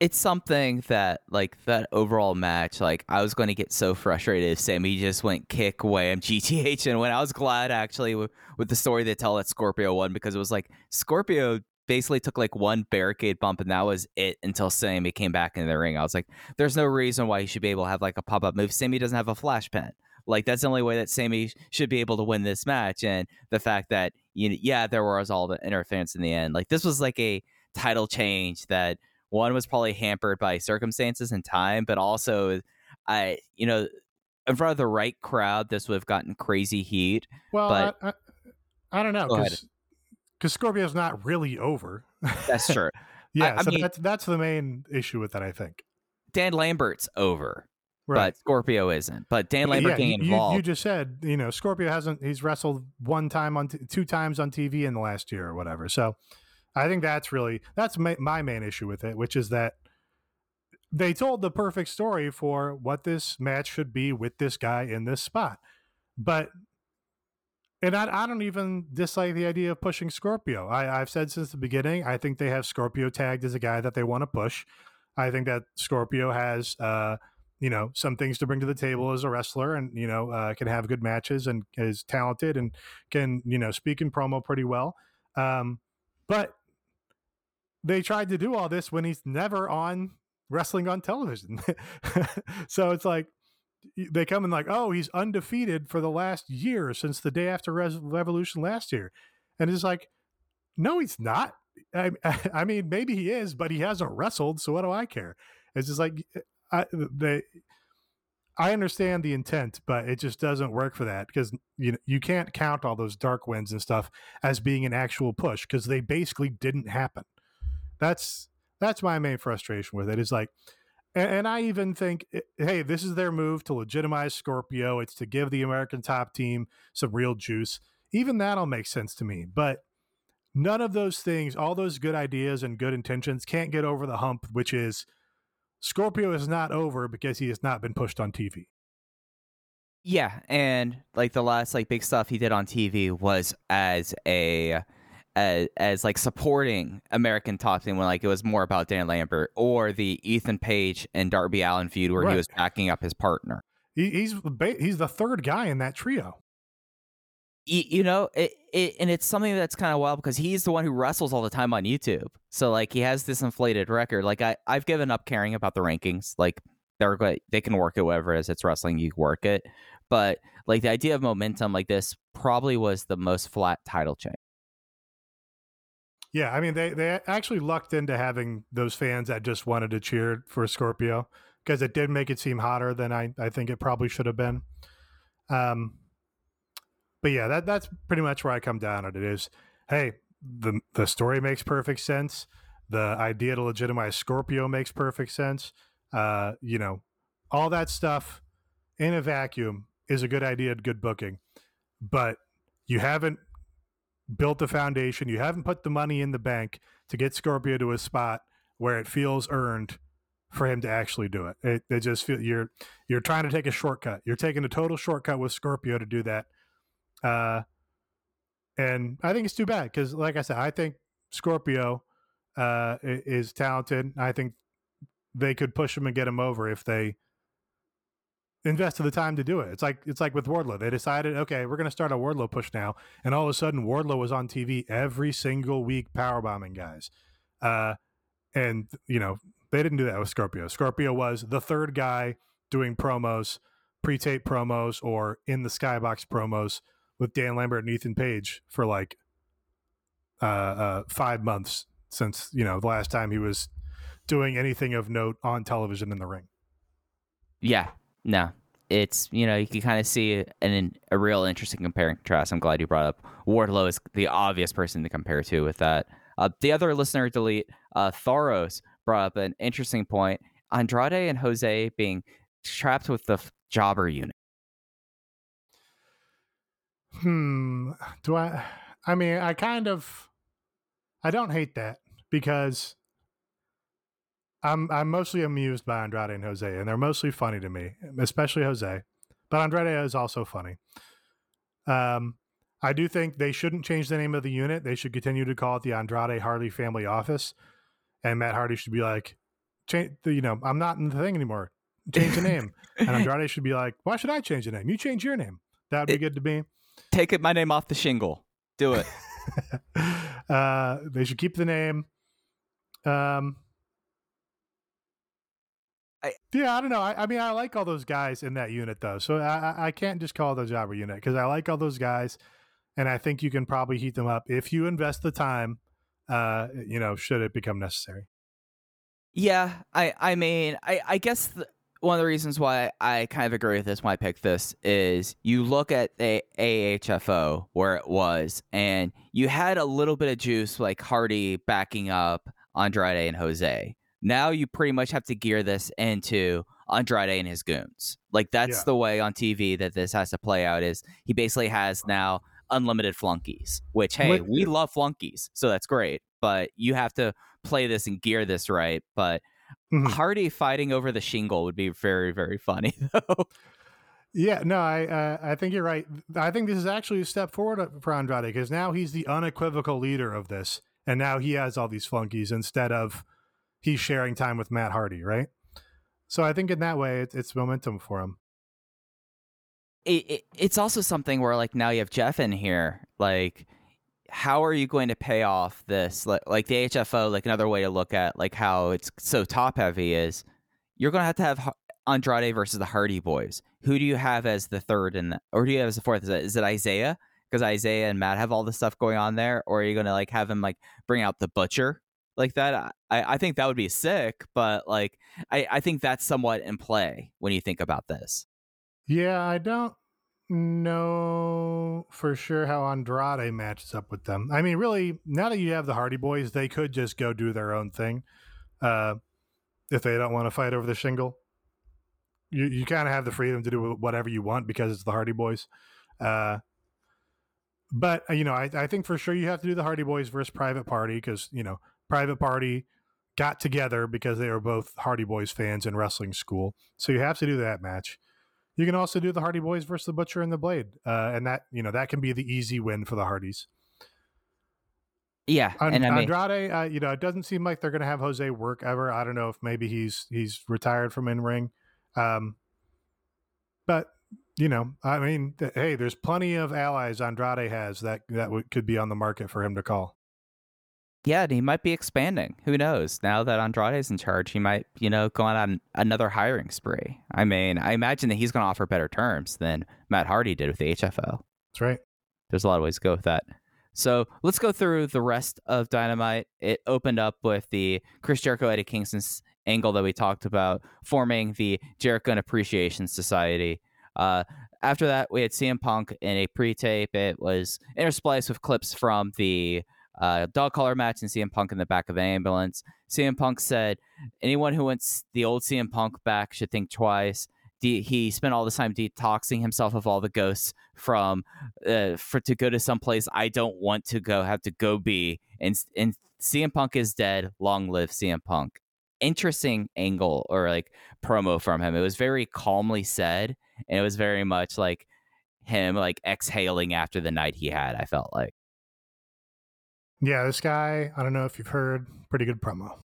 It's something that like that overall match. Like I was going to get so frustrated if Sammy just went kick wham GTH, and when I was glad actually with, with the story they tell that Scorpio won because it was like Scorpio basically took like one barricade bump and that was it until Sammy came back into the ring. I was like, there's no reason why he should be able to have like a pop up move. Sammy doesn't have a flash pin. Like that's the only way that Sammy should be able to win this match. And the fact that you know, yeah, there was all the interference in the end. Like this was like a title change that one was probably hampered by circumstances and time, but also I you know in front of the right crowd, this would have gotten crazy heat. Well, but I, I, I don't know because Scorpio's not really over. That's true. yeah, I so mean, that's that's the main issue with that. I think Dan Lambert's over, right. but Scorpio isn't. But Dan Lambert yeah, involved. You, you, just said you know Scorpio hasn't. He's wrestled one time on t- two times on TV in the last year or whatever. So I think that's really that's my, my main issue with it, which is that they told the perfect story for what this match should be with this guy in this spot. But and I, I, don't even dislike the idea of pushing Scorpio. I, have said since the beginning, I think they have Scorpio tagged as a guy that they want to push. I think that Scorpio has, uh, you know, some things to bring to the table as a wrestler, and you know, uh, can have good matches and is talented and can you know speak in promo pretty well. Um, but they tried to do all this when he's never on wrestling on television. so it's like they come in like, oh, he's undefeated for the last year since the day after Revolution last year, and it's like, no, he's not. I, I mean, maybe he is, but he hasn't wrestled, so what do I care? It's just like I they. I understand the intent, but it just doesn't work for that because you know you can't count all those dark wins and stuff as being an actual push because they basically didn't happen. That's that's my main frustration with it. Is like and, and I even think, eh, hey, this is their move to legitimize Scorpio. It's to give the American top team some real juice. Even that'll make sense to me. But none of those things, all those good ideas and good intentions can't get over the hump, which is Scorpio is not over because he has not been pushed on TV. Yeah, and like the last like big stuff he did on TV was as a as, as like supporting American Top Team when like it was more about Dan Lambert or the Ethan Page and Darby Allin feud where right. he was backing up his partner. He, he's he's the third guy in that trio. You, know, it, it, and it's something that's kind of wild because he's the one who wrestles all the time on YouTube. So like he has this inflated record. Like I I've given up caring about the rankings. Like they're they can work it whatever it is. It's wrestling, you work it. But like the idea of momentum like this probably was the most flat title change. Yeah, I mean they they actually lucked into having those fans that just wanted to cheer for Scorpio because it did make it seem hotter than I I think it probably should have been. Um, but yeah, that that's pretty much where I come down on it is, hey, the the story makes perfect sense. The idea to legitimize Scorpio makes perfect sense. Uh, you know, all that stuff in a vacuum is a good idea, good booking, but you haven't built the foundation, you haven't put the money in the bank to get Scorpio to a spot where it feels earned for him to actually do it. It, it just feel you're you're trying to take a shortcut. You're taking a total shortcut with Scorpio to do that. Uh, and I think it's too bad because, like I said, I think Scorpio uh, is talented. I think they could push him and get him over if they invested the time to do it. It's like it's like with Wardlow. They decided, okay, we're going to start a Wardlow push now, and all of a sudden, Wardlow was on TV every single week, powerbombing guys. Uh, and you know they didn't do that with Scorpio. Scorpio was the third guy doing promos, pre-tape promos, or in the skybox promos with Dan Lambert and Ethan Page for like uh, uh, five months since you know the last time he was doing anything of note on television in the ring. Yeah, no, it's you know you can kind of see an, a real interesting compare and contrast. I'm glad you brought up Wardlow is the obvious person to compare to with that. Uh, the other listener delete uh, Thoros brought up an interesting point: Andrade and Jose being trapped with the jobber unit. Hmm. Do I? I mean, I kind of. I don't hate that because I'm I'm mostly amused by Andrade and Jose, and they're mostly funny to me, especially Jose. But Andrade is also funny. Um, I do think they shouldn't change the name of the unit. They should continue to call it the Andrade Hardy Family Office, and Matt Hardy should be like, change. You know, I'm not in the thing anymore. Change the name. and Andrade should be like, why should I change the name? You change your name. That would be good to me. Take it my name off the shingle. Do it. uh, they should keep the name. Um, I, yeah, I don't know. I, I, mean, I like all those guys in that unit though, so I, I can't just call it the jobber unit because I like all those guys, and I think you can probably heat them up if you invest the time. Uh, you know, should it become necessary? Yeah, I I mean, I I guess the, one of the reasons why I kind of agree with this, why I picked this, is you look at the AHFO where it was, and you had a little bit of juice like Hardy backing up Andrade and Jose. Now you pretty much have to gear this into Andrade and his goons. Like that's yeah. the way on TV that this has to play out. Is he basically has now unlimited flunkies? Which hey, we love flunkies, so that's great. But you have to play this and gear this right. But Mm-hmm. Hardy fighting over the shingle would be very, very funny, though. Yeah, no, I uh, I think you're right. I think this is actually a step forward uh, for Andrade because now he's the unequivocal leader of this, and now he has all these flunkies instead of he's sharing time with Matt Hardy, right? So I think in that way, it, it's momentum for him. It, it, it's also something where like now you have Jeff in here, like how are you going to pay off this like, like the HFO like another way to look at like how it's so top heavy is you're going to have to have Andrade versus the Hardy Boys. Who do you have as the third and or do you have as the fourth? Is it, is it Isaiah? Because Isaiah and Matt have all this stuff going on there, or are you going to like have him like bring out the Butcher like that? I I think that would be sick, but like I I think that's somewhat in play when you think about this. Yeah, I don't know for sure how Andrade matches up with them. I mean, really, now that you have the Hardy Boys, they could just go do their own thing uh, if they don't want to fight over the shingle. You you kind of have the freedom to do whatever you want because it's the Hardy Boys. Uh, but uh, you know, I, I think for sure you have to do the Hardy Boys versus Private Party because you know Private Party got together because they were both Hardy Boys fans in wrestling school, so you have to do that match. You can also do the Hardy Boys versus the Butcher and the Blade, uh, and that you know that can be the easy win for the Hardys. Yeah, and, and I mean, Andrade, uh, you know, it doesn't seem like they're going to have Jose work ever. I don't know if maybe he's he's retired from in ring, um, but you know, I mean, th- hey, there's plenty of allies Andrade has that that w- could be on the market for him to call. Yeah, he might be expanding. Who knows? Now that Andrade's in charge, he might, you know, go on another hiring spree. I mean, I imagine that he's going to offer better terms than Matt Hardy did with the HFO. That's right. There's a lot of ways to go with that. So let's go through the rest of Dynamite. It opened up with the Chris Jericho Eddie Kingston's angle that we talked about, forming the Jericho and Appreciation Society. Uh, after that, we had CM Punk in a pre-tape. It was interspliced with clips from the uh, dog collar match and CM Punk in the back of an ambulance. CM Punk said, anyone who wants the old CM Punk back should think twice. de- he spent all this time detoxing himself of all the ghosts from uh, for to go to some place I don't want to go, have to go be, and and CM Punk is dead. Long live CM Punk. Interesting angle or like promo from him. It was very calmly said, and it was very much like him like exhaling after the night he had. I felt like. Yeah, this guy. I don't know if you've heard. Pretty good promo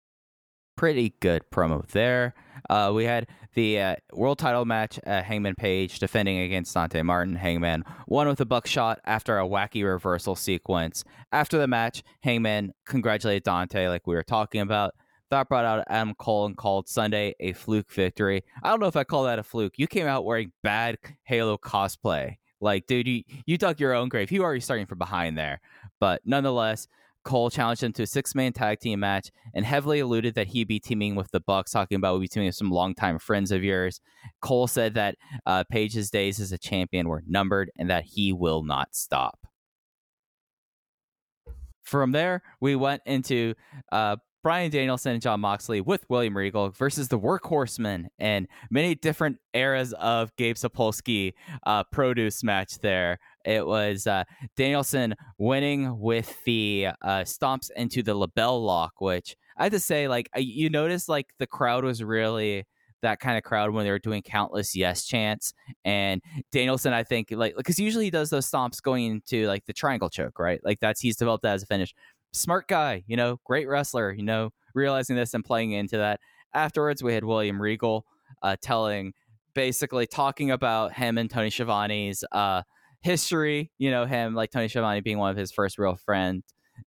pretty good promo there. Uh, we had the uh, world title match, uh, Hangman Page defending against Dante Martin. Hangman won with a buckshot after a wacky reversal sequence. After the match, Hangman congratulated Dante, like we were talking about. That brought out Adam Cole and called Sunday a fluke victory. I don't know if I call that a fluke. You came out wearing bad Halo cosplay. Like, dude, you, you dug your own grave. You already starting from behind there. But nonetheless, Cole challenged him to a six man tag team match and heavily alluded that he'd be teaming with the Bucks, talking about we'd be teaming with some longtime friends of yours. Cole said that uh, Page's days as a champion were numbered and that he will not stop. From there, we went into uh, Bryan Danielson and John Moxley with William Regal versus the Workhorsemen and many different eras of Gabe Sapolsky uh, produce match there. It was uh, Danielson winning with the uh, stomps into the LeBell Lock, which I have to say, like you notice, like the crowd was really that kind of crowd when they were doing countless yes chants. And Danielson, I think, like because usually he does those stomps going into like the triangle choke, right? Like that's he's developed that as a finish smart guy, you know, great wrestler, you know, realizing this and playing into that. Afterwards, we had William Regal uh, telling, basically talking about him and Tony Schiavone's uh, history, you know, him like Tony Schiavone being one of his first real friends.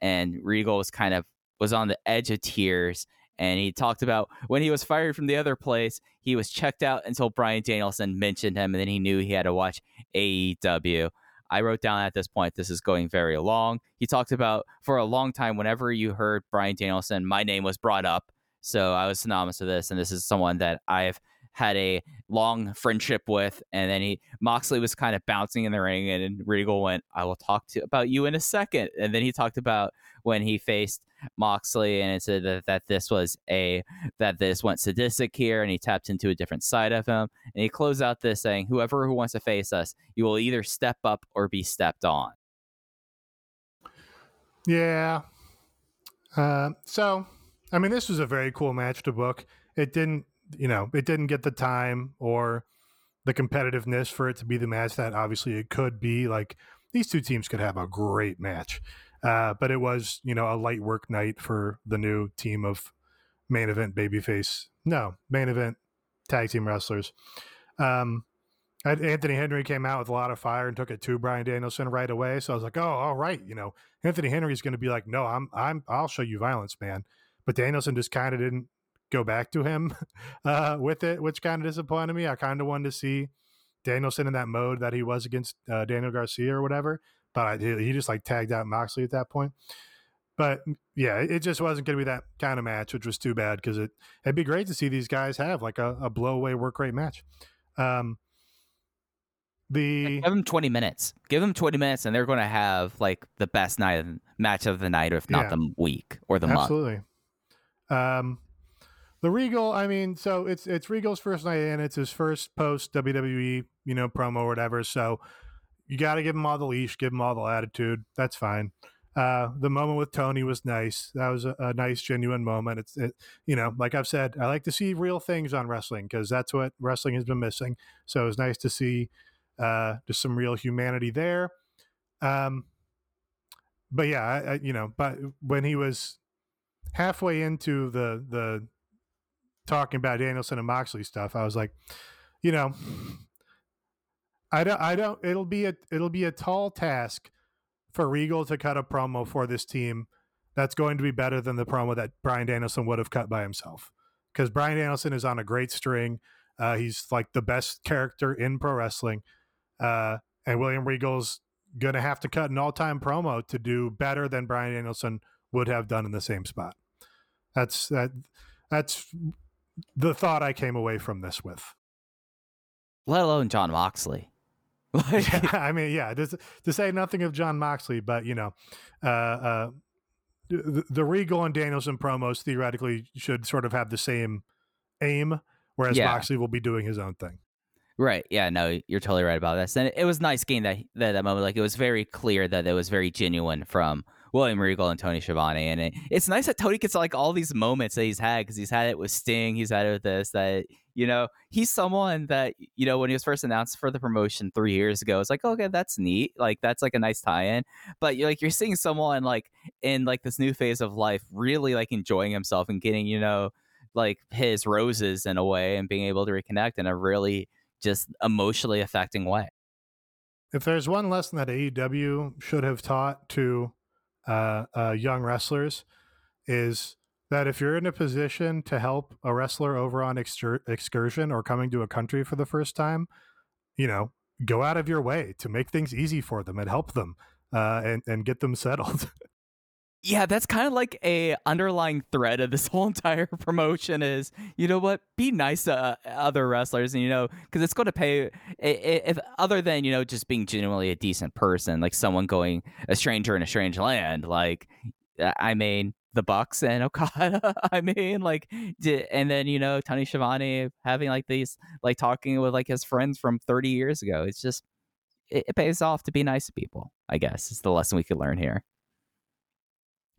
And Regal was kind of was on the edge of tears. And he talked about when he was fired from the other place, he was checked out until Bryan Danielson mentioned him, and then he knew he had to watch AEW. I wrote down at this point, this is going very long. He talked about for a long time, whenever you heard Bryan Danielson, my name was brought up. So I was synonymous with this. And this is someone that I've had a long friendship with. And then he Moxley was kind of bouncing in the ring, and, Regal went, "I will talk to about you in a second. And then he talked about when he faced Moxley, and it said that, that this was a that this went sadistic here, and he tapped into a different side of him. And he closed out this saying, "Whoever who wants to face us, you will either step up or be stepped on." Yeah. Uh, so, I mean, this was a very cool match to book. It didn't you know, it didn't get the time or the competitiveness for it to be the match that obviously it could be. Like these two teams could have a great match. Uh, but it was, you know, a light work night for the new team of main event babyface. No, main event tag team wrestlers. Um, Anthony Henry came out with a lot of fire and took it to Bryan Danielson right away. So I was like, oh, all right, you know, Anthony Henry's going to be like, no, I'm, I'm, I'll show you violence, man. But Danielson just kind of didn't go back to him uh, with it, which kind of disappointed me. I kind of wanted to see Danielson in that mode that he was against uh, Daniel Garcia or whatever, but I, he just like tagged out Moxley at that point. But yeah, it just wasn't going to be that kind of match, which was too bad because it it'd be great to see these guys have like a, a blow away work rate match. Um, the give them 20 minutes give them 20 minutes and they're going to have like the best night match of the night or if not yeah, the week or the absolutely. month absolutely um the Regal, I mean, so it's it's Regal's first night in. It's his first post WWE, you know, promo or whatever. So you got to give him all the leash, give him all the latitude. That's fine. Uh, the moment with Tony was nice. That was a, a nice, genuine moment. It's, it, you know, like I've said, I like to see real things on wrestling because that's what wrestling has been missing. So it was nice to see uh, just some real humanity there. Um, but yeah, I, I, you know, but when he was halfway into the the talking about Danielson and Moxley stuff, I was like, you know, I don't, I don't. It'll be a, it'll be a tall task for Regal to cut a promo for this team that's going to be better than the promo that Bryan Danielson would have cut by himself. Because Bryan Danielson is on a great string. Uh, he's like the best character in pro wrestling. Uh, and William Regal's going to have to cut an all time promo to do better than Bryan Danielson would have done in the same spot. That's that. That's the thought I came away from this with. Let alone John Moxley. yeah, I mean, yeah, to, to, say nothing of John Moxley, but you know, uh, uh, the, the, Regal and Danielson promos theoretically should sort of have the same aim, whereas yeah. Moxley will be doing his own thing. Right. Yeah. No, you're totally right about this. And it, was nice getting that, that that moment. Like it was very clear that it was very genuine from William Regal and Tony Schiavone. And it, it's nice that Tony gets like all these moments that he's had because he's had it with Sting, he's had it with this, that, you know, he's someone that, you know, when he was first announced for the promotion three years ago, it's like, okay, that's neat. Like that's like a nice tie in. But you're like, you're seeing someone like in like this new phase of life really like enjoying himself and getting, you know, like his roses in a way and being able to reconnect in a really just emotionally affecting way. If there's one lesson that AEW should have taught to uh, uh, young wrestlers is that if you're in a position to help a wrestler over on excursion or coming to a country for the first time, you know, go out of your way to make things easy for them and help them uh, and and get them settled. Yeah, that's kind of like a underlying thread of this whole entire promotion is, you know what, be nice to uh, other wrestlers and, you know, because it's going to pay, if other than, you know, just being genuinely a decent person, like someone going a stranger in a strange land, like, I mean, the Bucks and Okada. I mean, like, and then you know Tony Schiavone having like these, like talking with like his friends from 30 years ago. It's just it, it pays off to be nice to people. I guess is the lesson we could learn here.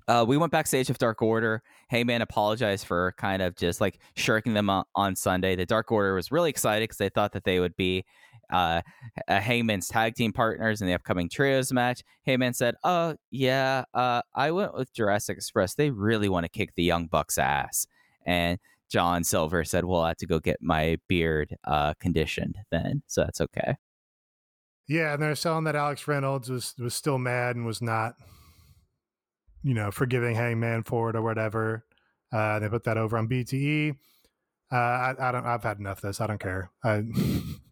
Uh, we went backstage with Dark Order. Hangman apologized for kind of just like shirking them on, on Sunday. The Dark Order was really excited because they thought that they would be uh, Hangman's tag team partners in the upcoming trios match. Hangman said, "Oh yeah, uh, I went with Jurassic Express. They really want to kick the Young Bucks' ass." And John Silver said, "Well, I have to go get my beard uh, conditioned then, so that's okay." Yeah, and they're selling that Alex Reynolds was was still mad and was not you know, forgiving Hangman for it or whatever. Uh, they put that over on BTE. Uh, I, I, don't. I've had enough of this. I don't care. I,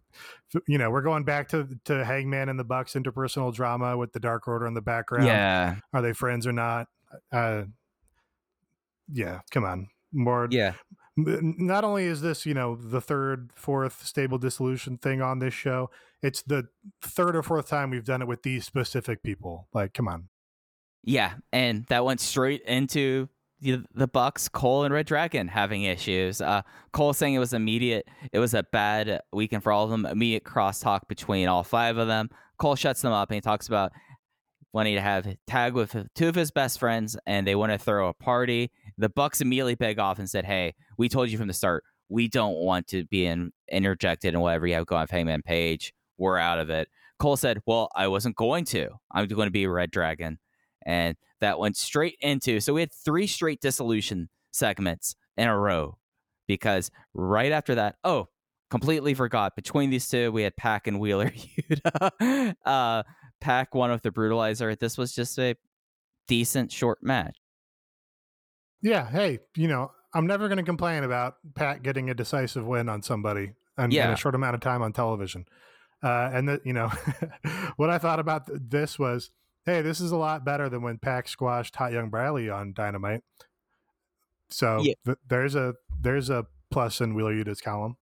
you know, we're going back to to Hangman and the Bucks interpersonal drama with the Dark Order in the background. Yeah, are they friends or not? Uh, yeah, come on, more. Yeah. Not only is this, you know, the third, fourth stable dissolution thing on this show, it's the third or fourth time we've done it with these specific people. Like, come on. Yeah, and that went straight into the, the Bucks, Cole and Red Dragon having issues. Uh, Cole saying it was immediate, it was a bad weekend for all of them. Immediate crosstalk between all five of them. Cole shuts them up and he talks about wanting to have tag with two of his best friends, and they want to throw a party. The Bucks immediately beg off and said, "Hey, we told you from the start, we don't want to be in, interjected in whatever you have going on Hangman Page. We're out of it." Cole said, "Well, I wasn't going to. I'm going to be Red Dragon." And that went straight into. So we had three straight dissolution segments in a row because right after that, oh, completely forgot. Between these two, we had Pac and Wheeler Yuta. uh, Pac won with the Brutalizer. This was just a decent short match. Yeah. Hey, you know, I'm never going to complain about Pac getting a decisive win on somebody in, yeah. in a short amount of time on television. Uh, and that, you know, what I thought about th- this was hey, this is a lot better than when Pac squashed Hot Young Bradley on Dynamite. So yeah. th- there's a there's a plus in Wheeler Yuta's column.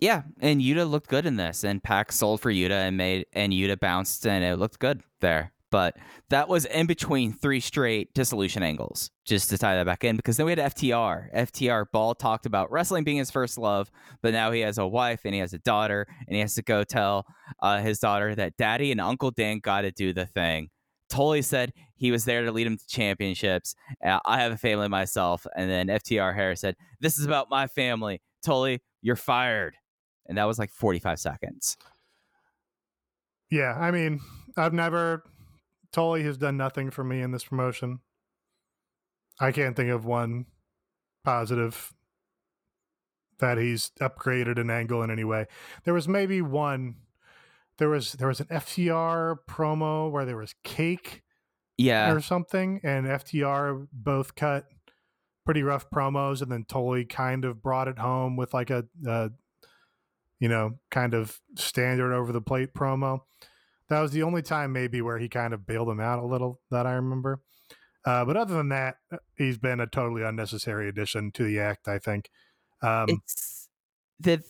Yeah, and Yuta looked good in this, and Pac sold for Yuta and made and Yuta bounced, and it looked good there. But that was in between three straight dissolution angles, just to tie that back in, because then we had FTR. FTR Ball talked about wrestling being his first love, but now he has a wife and he has a daughter, and he has to go tell uh, his daughter that Daddy and Uncle Dan got to do the thing. Tully said he was there to lead him to championships. Uh, I have a family myself. And then FTR Harris said, This is about my family. Tully, you're fired. And that was like 45 seconds. Yeah. I mean, I've never, Tully has done nothing for me in this promotion. I can't think of one positive that he's upgraded an angle in any way. There was maybe one there was there was an FTR promo where there was cake, yeah, or something, and FTR both cut pretty rough promos, and then Tully kind of brought it home with like a, a you know kind of standard over the plate promo. That was the only time maybe where he kind of bailed him out a little that I remember. Uh, but other than that, he's been a totally unnecessary addition to the act. I think. Um, it's the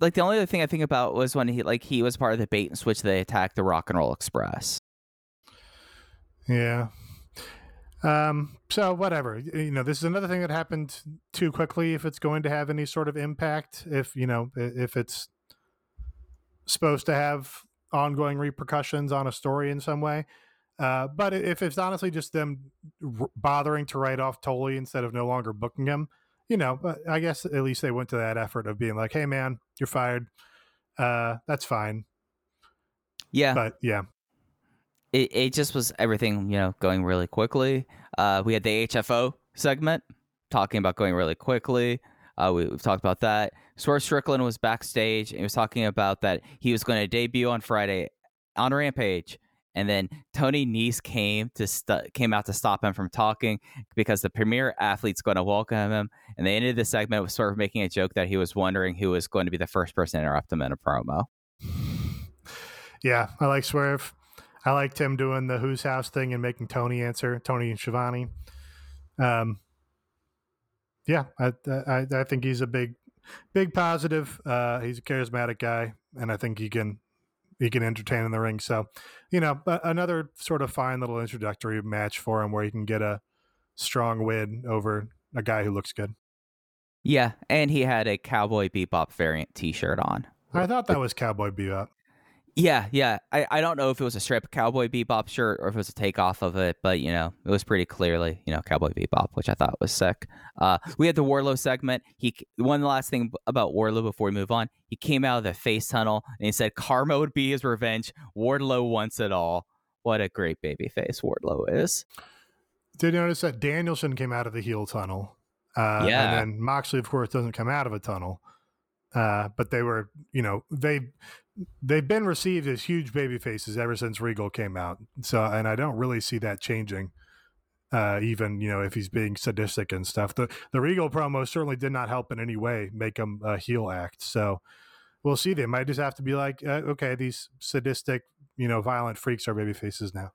like the only other thing I think about was when he like he was part of the bait and switch they attacked the Rock and Roll Express. Yeah. Um, so whatever, you know, this is another thing that happened too quickly. If it's going to have any sort of impact, if you know, if it's supposed to have ongoing repercussions on a story in some way. Uh, but if it's honestly just them r- bothering to write off Tully instead of no longer booking him, you know, but I guess at least they went to that effort of being like, "Hey, man, you're fired. Uh, that's fine." Yeah, but yeah, it it just was everything you know going really quickly. Uh, we had the HFO segment talking about going really quickly. Uh, we, have talked about that. Swerve Strickland was backstage and he was talking about that he was going to debut on Friday on Rampage, and then Tony Nese came to st- came out to stop him from talking because the premier athlete's going to welcome him. And they ended the segment with Swerve making a joke that he was wondering who was going to be the first person to interrupt him in a promo. Yeah, I like Swerve. I liked him doing the Who's House thing and making Tony answer, Tony and Schiavone. Um, yeah, I, I, I think he's a big, big positive. Uh, he's a charismatic guy, and I think he can he can entertain in the ring. So, you know, another sort of fine little introductory match for him where he can get a strong win over a guy who looks good. Yeah, and he had a Cowboy Bebop variant T-shirt on. I thought that was Cowboy Bebop. Yeah, yeah. I, I don't know if it was a strip Cowboy Bebop shirt or if it was a takeoff of it, but you know, it was pretty clearly, you know, Cowboy Bebop, which I thought was sick. Uh, we had the Wardlow segment. He one last thing about Wardlow before we move on. He came out of the face tunnel and he said karma would be his revenge. Wardlow wants it all. What a great baby face Wardlow is. Did you notice that Danielson came out of the heel tunnel? Uh, yeah. And then Moxley, of course, doesn't come out of a tunnel. Uh, but they were, you know, they they've been received as huge baby faces ever since Regal came out. So, and I don't really see that changing. Uh, even you know if he's being sadistic and stuff, the the Regal promo certainly did not help in any way make him a heel act. So we'll see. They might just have to be like, uh, okay, these sadistic, you know, violent freaks are baby faces now.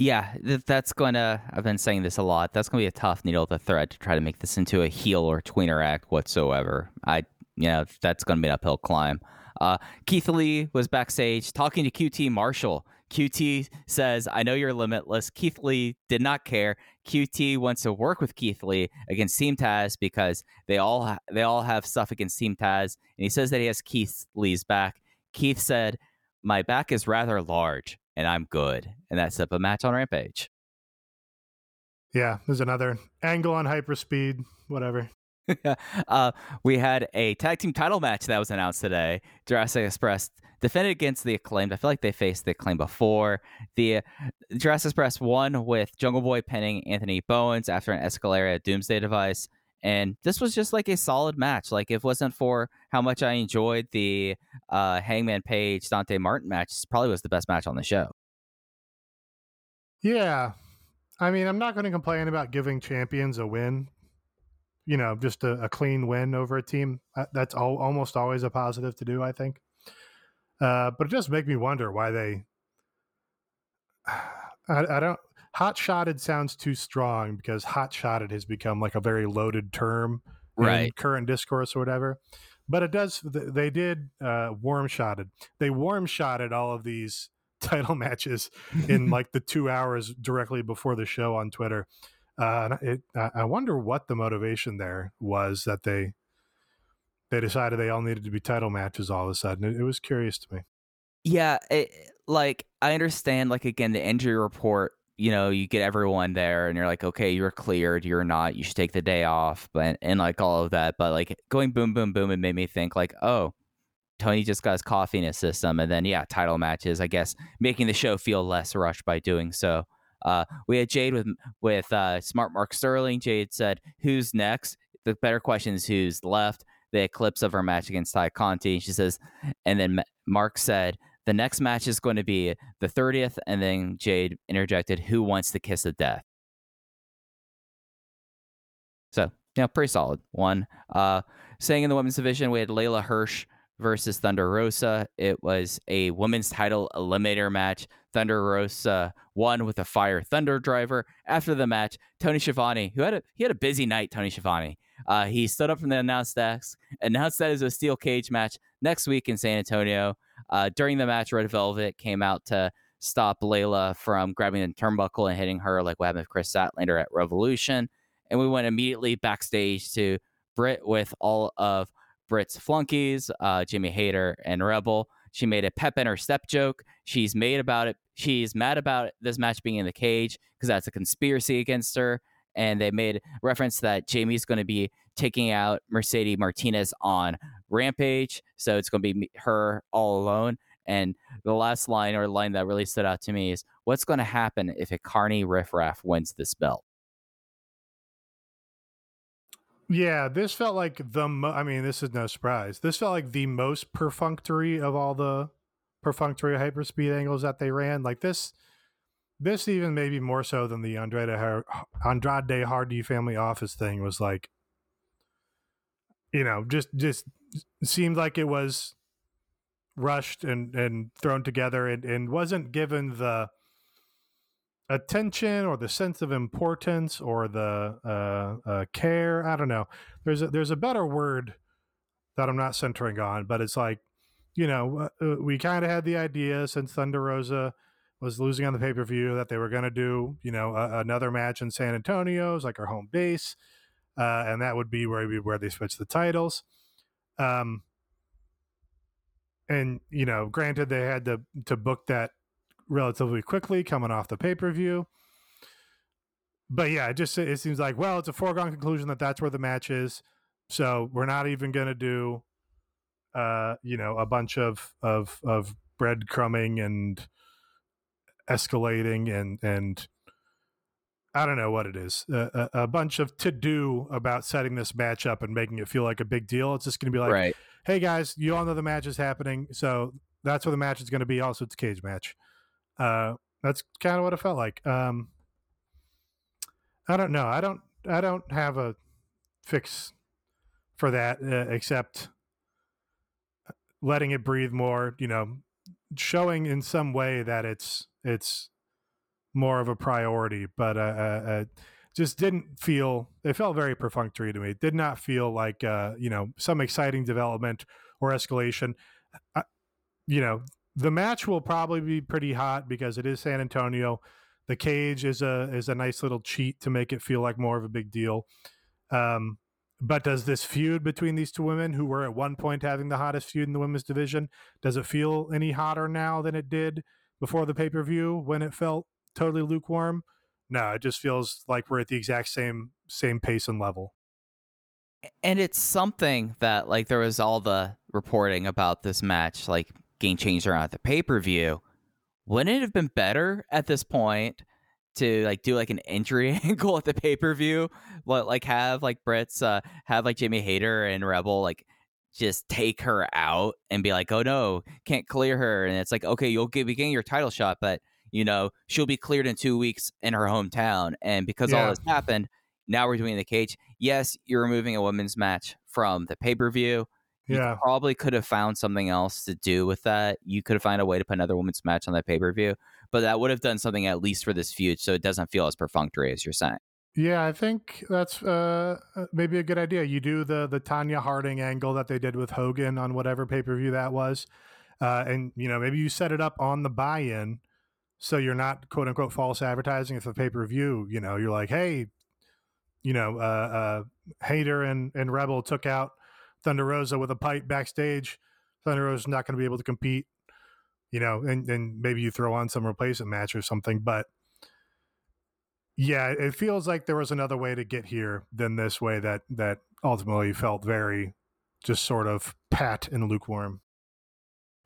Yeah, that's going to. I've been saying this a lot. That's going to be a tough needle to thread to try to make this into a heel or tweener act whatsoever. I, you know, that's going to be an uphill climb. Uh, Keith Lee was backstage talking to QT Marshall. QT says, I know you're limitless. Keith Lee did not care. QT wants to work with Keith Lee against Team Taz because they all ha- they all have stuff against Team Taz, and he says that he has Keith Lee's back. Keith said, "My back is rather large, and I'm good," and that's up a match on Rampage. Yeah, there's another angle on hyperspeed, whatever. uh, we had a tag team title match that was announced today. Jurassic Express defended against the acclaimed. I feel like they faced the acclaimed before. The uh, Jurassic Express won with Jungle Boy pinning Anthony Bowens after an Escalera Doomsday device. And this was just like a solid match. Like, if it wasn't for how much I enjoyed the uh, Hangman Page Dante Martin match, probably was the best match on the show. Yeah. I mean, I'm not going to complain about giving champions a win you know, just a, a clean win over a team. Uh, that's all, almost always a positive to do, I think. Uh, but it does make me wonder why they. I, I don't. Hot shotted sounds too strong because hot shotted has become like a very loaded term right. in current discourse or whatever. But it does. They did uh, warm shotted. They warm shotted all of these title matches in like the two hours directly before the show on Twitter. Uh, it, I wonder what the motivation there was that they they decided they all needed to be title matches all of a sudden. It, it was curious to me. Yeah, it, like I understand. Like again, the injury report. You know, you get everyone there, and you're like, okay, you're cleared. You're not. You should take the day off, but and like all of that. But like going boom, boom, boom, it made me think like, oh, Tony just got his coffee in his system, and then yeah, title matches. I guess making the show feel less rushed by doing so. Uh, we had Jade with with uh, Smart Mark Sterling. Jade said, "Who's next?" The better question is who's left. The eclipse of her match against Tay Conti. She says, and then Mark said, "The next match is going to be the 30th." And then Jade interjected, "Who wants the kiss of death?" So yeah, pretty solid one. Uh, saying in the women's division, we had Leyla Hirsch versus Thunder Rosa. It was a women's title eliminator match. Thunder Rosa won with a fire thunder driver. After the match, Tony Schiavone, who had a he had a busy night, Tony Schiavone. Uh, he stood up from the announce desk, announced that it was a steel cage match next week in San Antonio. Uh, during the match, Red Velvet came out to stop Leyla from grabbing the turnbuckle and hitting her like what happened with Kris Statlander at Revolution. And we went immediately backstage to Britt with all of Britt's flunkies, uh, Jamie Hayter and Rebel. She made a pep in her step joke. She's made about it. She's mad about this match being in the cage because that's a conspiracy against her. And they made reference that Jamie's going to be taking out Mercedes Martinez on Rampage. So it's going to be her all alone. And the last line or line that really stood out to me is what's going to happen if a Carney riffraff wins this belt? Yeah, this felt like the. Mo- I mean, this is no surprise. This felt like the most perfunctory of all the perfunctory hyperspeed angles that they ran. Like this, this even maybe more so than the Andrade Andrade Hardy family office thing was like, you know, just just seemed like it was rushed and and thrown together and, and wasn't given the attention or the sense of importance or the uh, uh, care. I don't know. There's a, there's a better word that I'm not centering on, but it's like, you know, uh, uh we kind of had the idea since Thunder Rosa was losing on the pay per view that they were going to do, you know, a, another match in San Antonio, is like our home base, uh, and that would be where we, where they switch the titles. Um, and you know, granted, they had to to book that relatively quickly coming off the pay per view. But yeah, it just it seems like well, it's a foregone conclusion that that's where the match is. So we're not even going to do, uh, you know, a bunch of of of breadcrumbing and escalating and and I don't know what it is. a, a, bunch of to do about setting this match up and making it feel like a big deal. It's just going to be like, right. hey guys, you all know the match is happening, so that's where the match is going to be. Also, it's a cage match. Uh, that's kind of what it felt like. Um, I don't know. I don't. I don't have a fix for that uh, except letting it breathe more. You know, showing in some way that it's it's more of a priority. But uh, uh, uh just didn't feel. It felt very perfunctory to me. It did not feel like uh, you know some exciting development or escalation. I, you know, the match will probably be pretty hot because it is San Antonio. The cage is a is a nice little cheat to make it feel like more of a big deal. Um, but does this feud between these two women, who were at one point having the hottest feud in the women's division, does it feel any hotter now than it did before the pay per view when it felt totally lukewarm? No, it just feels like we're at the exact same same pace and level. And it's something that like there was all the reporting about this match, like game changer at the pay per view. Wouldn't it have been better at this point to like do like an injury angle at the pay per view? What like have like Brits uh have like Jamie Hayter and Rebel like just take her out and be like, oh no, can't clear her, and it's like okay, you'll be getting your title shot, but you know she'll be cleared in two weeks in her hometown, and because yeah. all this happened, now we're doing the cage. Yes, you're removing a women's match from the pay per view yeah. You probably could have found something else to do with that. You could have found a way to put another women's match on that pay per view, but that would have done something at least for this feud, so it doesn't feel as perfunctory as you're saying. Yeah, I think that's uh, uh maybe a good idea. You do the the Tonya Harding angle that they did with Hogan on whatever pay per view that was, uh, and you know maybe you set it up on the buy in, so you're not quote unquote false advertising. If the pay per view, you know, you're like, hey, you know, uh, uh, Hayter and and Rebel took out Thunder Rosa with a pipe backstage. Thunder Rosa's not going to be able to compete, you know, and, and maybe you throw on some replacement match or something. But yeah, it feels like there was another way to get here than this way that that ultimately felt very just sort of pat and lukewarm.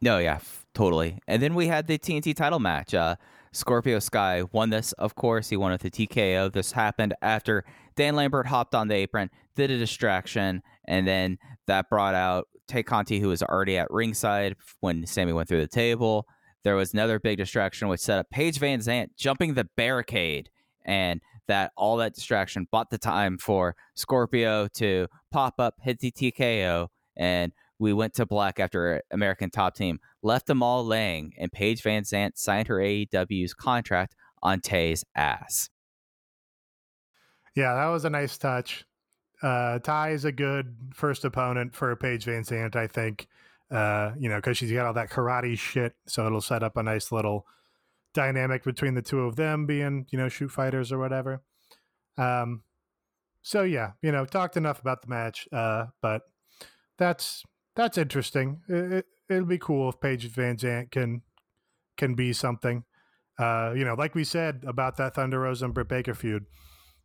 No, yeah, totally. And then we had the TNT title match. Uh, Scorpio Sky won this, of course. He won with the TKO. This happened after Dan Lambert hopped on the apron, did a distraction, and then that brought out Tay Conti, who was already at ringside when Sammy went through the table. There was another big distraction, which set up Paige VanZant jumping the barricade, and that all that distraction bought the time for Scorpio to pop up, hit the TKO, and we went to black after American Top Team left them all laying, and Paige VanZant signed her AEW's contract on Tay's ass. Yeah, that was a nice touch. Uh, Tay is a good first opponent for Paige VanZant, I think. Uh, you know, because she's got all that karate shit, so it'll set up a nice little dynamic between the two of them being, you know, shoot fighters or whatever. Um, so yeah, you know, talked enough about the match, uh, but that's that's interesting. It, it'll be cool if Paige Van Zant can can be something. Uh, you know, like we said about that Thunder Rosa and Britt Baker feud.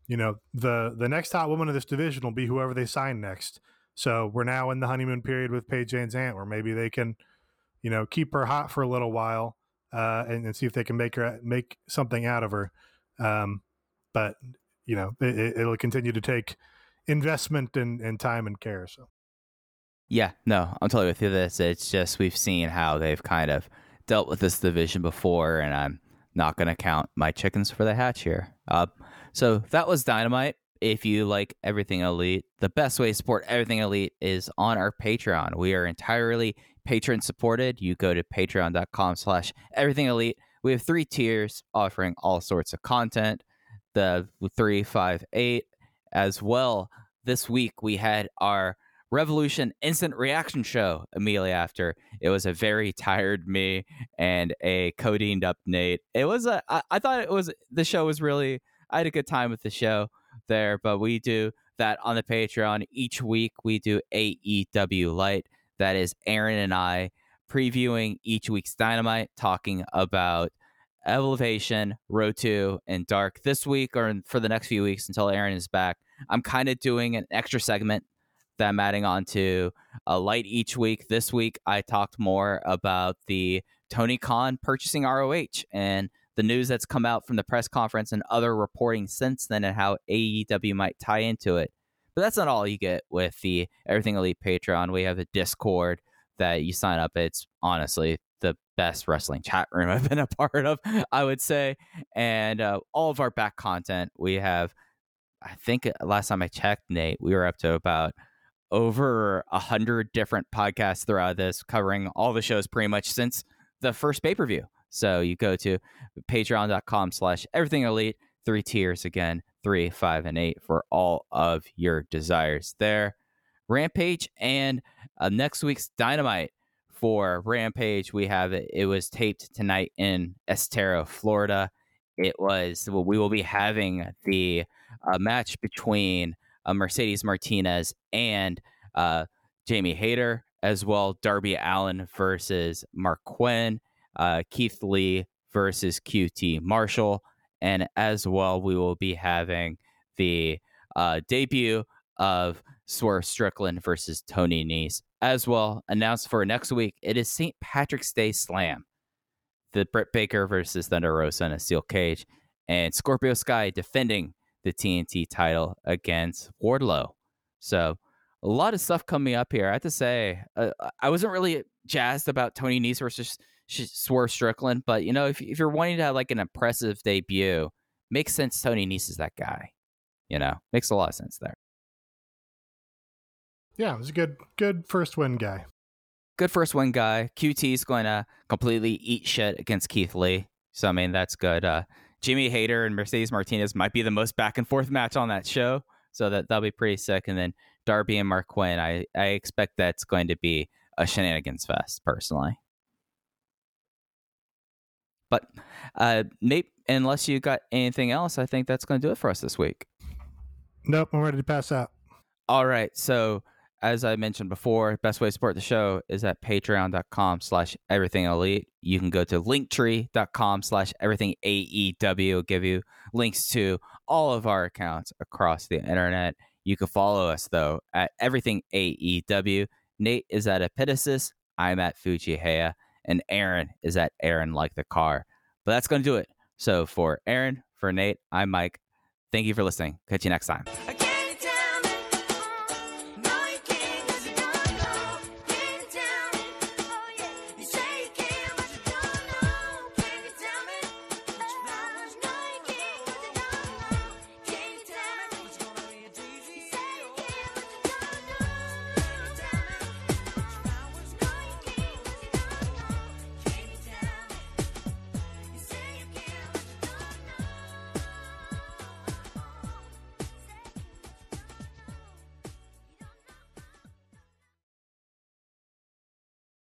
You know, the the next hot woman of this division will be whoever they sign next. So we're now in the honeymoon period with Paige Van Zant, where maybe they can, you know, keep her hot for a little while uh, and, and, see if they can make her make something out of her. Um, but you know, it, will continue to take investment and, and time and care. So. Yeah, no, I'm totally with you. This it's just we've seen how they've kind of dealt with this division before, and I'm not going to count my chickens for the hatch here. Uh, so that was Dynamite. If you like Everything Elite, the best way to support Everything Elite is on our Patreon. We are entirely patron supported. You go to patreon.com slash everything elite. We have three tiers offering all sorts of content. The three, five, eight, as well. This week we had our Revolution instant reaction show immediately after. It was a very tired me and a codeined up Nate. It was a I, I thought it was the show was really I had a good time with the show there, but we do that on the Patreon each week. We do AEW Light. That is Aaron and I previewing each week's Dynamite, talking about Elevation, Road to, and Dark. This week or for the next few weeks until Aaron is back, I'm kind of doing an extra segment that I'm adding on to a light each week. This week, I talked more about the Tony Khan purchasing ROH and the news that's come out from the press conference and other reporting since then and how AEW might tie into it. But that's not all you get with the Everything Elite Patreon. We have a Discord that you sign up. It's honestly the best wrestling chat room I've been a part of, I would say. And uh, all of our back content, we have, I think last time I checked, Nate, we were up to about over a hundred different podcasts throughout this, covering all the shows pretty much since the first pay per view. So you go to patreon.com slash everything elite, three tiers again, three, five, and eight for all of your desires there. Rampage and uh, next week's Dynamite for Rampage. We have it. It was taped tonight in Estero, Florida. It was, well, we will be having the uh, match between uh, Mercedes Martinez and uh, Jamie Hayter, as well Darby Allin versus Marq Quen, uh, Keith Lee versus QT Marshall, and as well we will be having the uh, debut of Swerve Strickland versus Tony Nese. As well, announced for next week, it is St. Patrick's Day Slam. The Britt Baker versus Thunder Rosa in a steel cage, and Scorpio Sky defending the TNT title against Wardlow. So a lot of stuff coming up here. I have to say, uh, I wasn't really jazzed about Tony Nese versus Swerve Strickland, but you know, if, if you're wanting to have like an impressive debut, makes sense. Tony Nese is that guy. You know, makes a lot of sense there. Yeah, it was a good, good first win guy. Good first win guy. QT is going to completely eat shit against Keith Lee. So I mean, that's good. Uh, Jamie Hayter and Mercedes Martinez might be the most back and forth match on that show. So that that'll be pretty sick. And then Darby and Marq Quen, I, I expect that's going to be a shenanigans fest, personally. But uh, Nate, unless you got anything else, I think that's going to do it for us this week. Nope, I'm ready to pass out. All right. So as I mentioned before, best way to support the show is at patreon.com slash everything elite. You can go to linktree.com slash everything AEW. give you links to all of our accounts across the internet. You can follow us though at everything AEW. Nate is at Epitasis. I'm at Fujiheya. And Aaron is at Aaron like the car. But that's going to do it. So for Aaron, for Nate, I'm Mike. Thank you for listening. Catch you next time.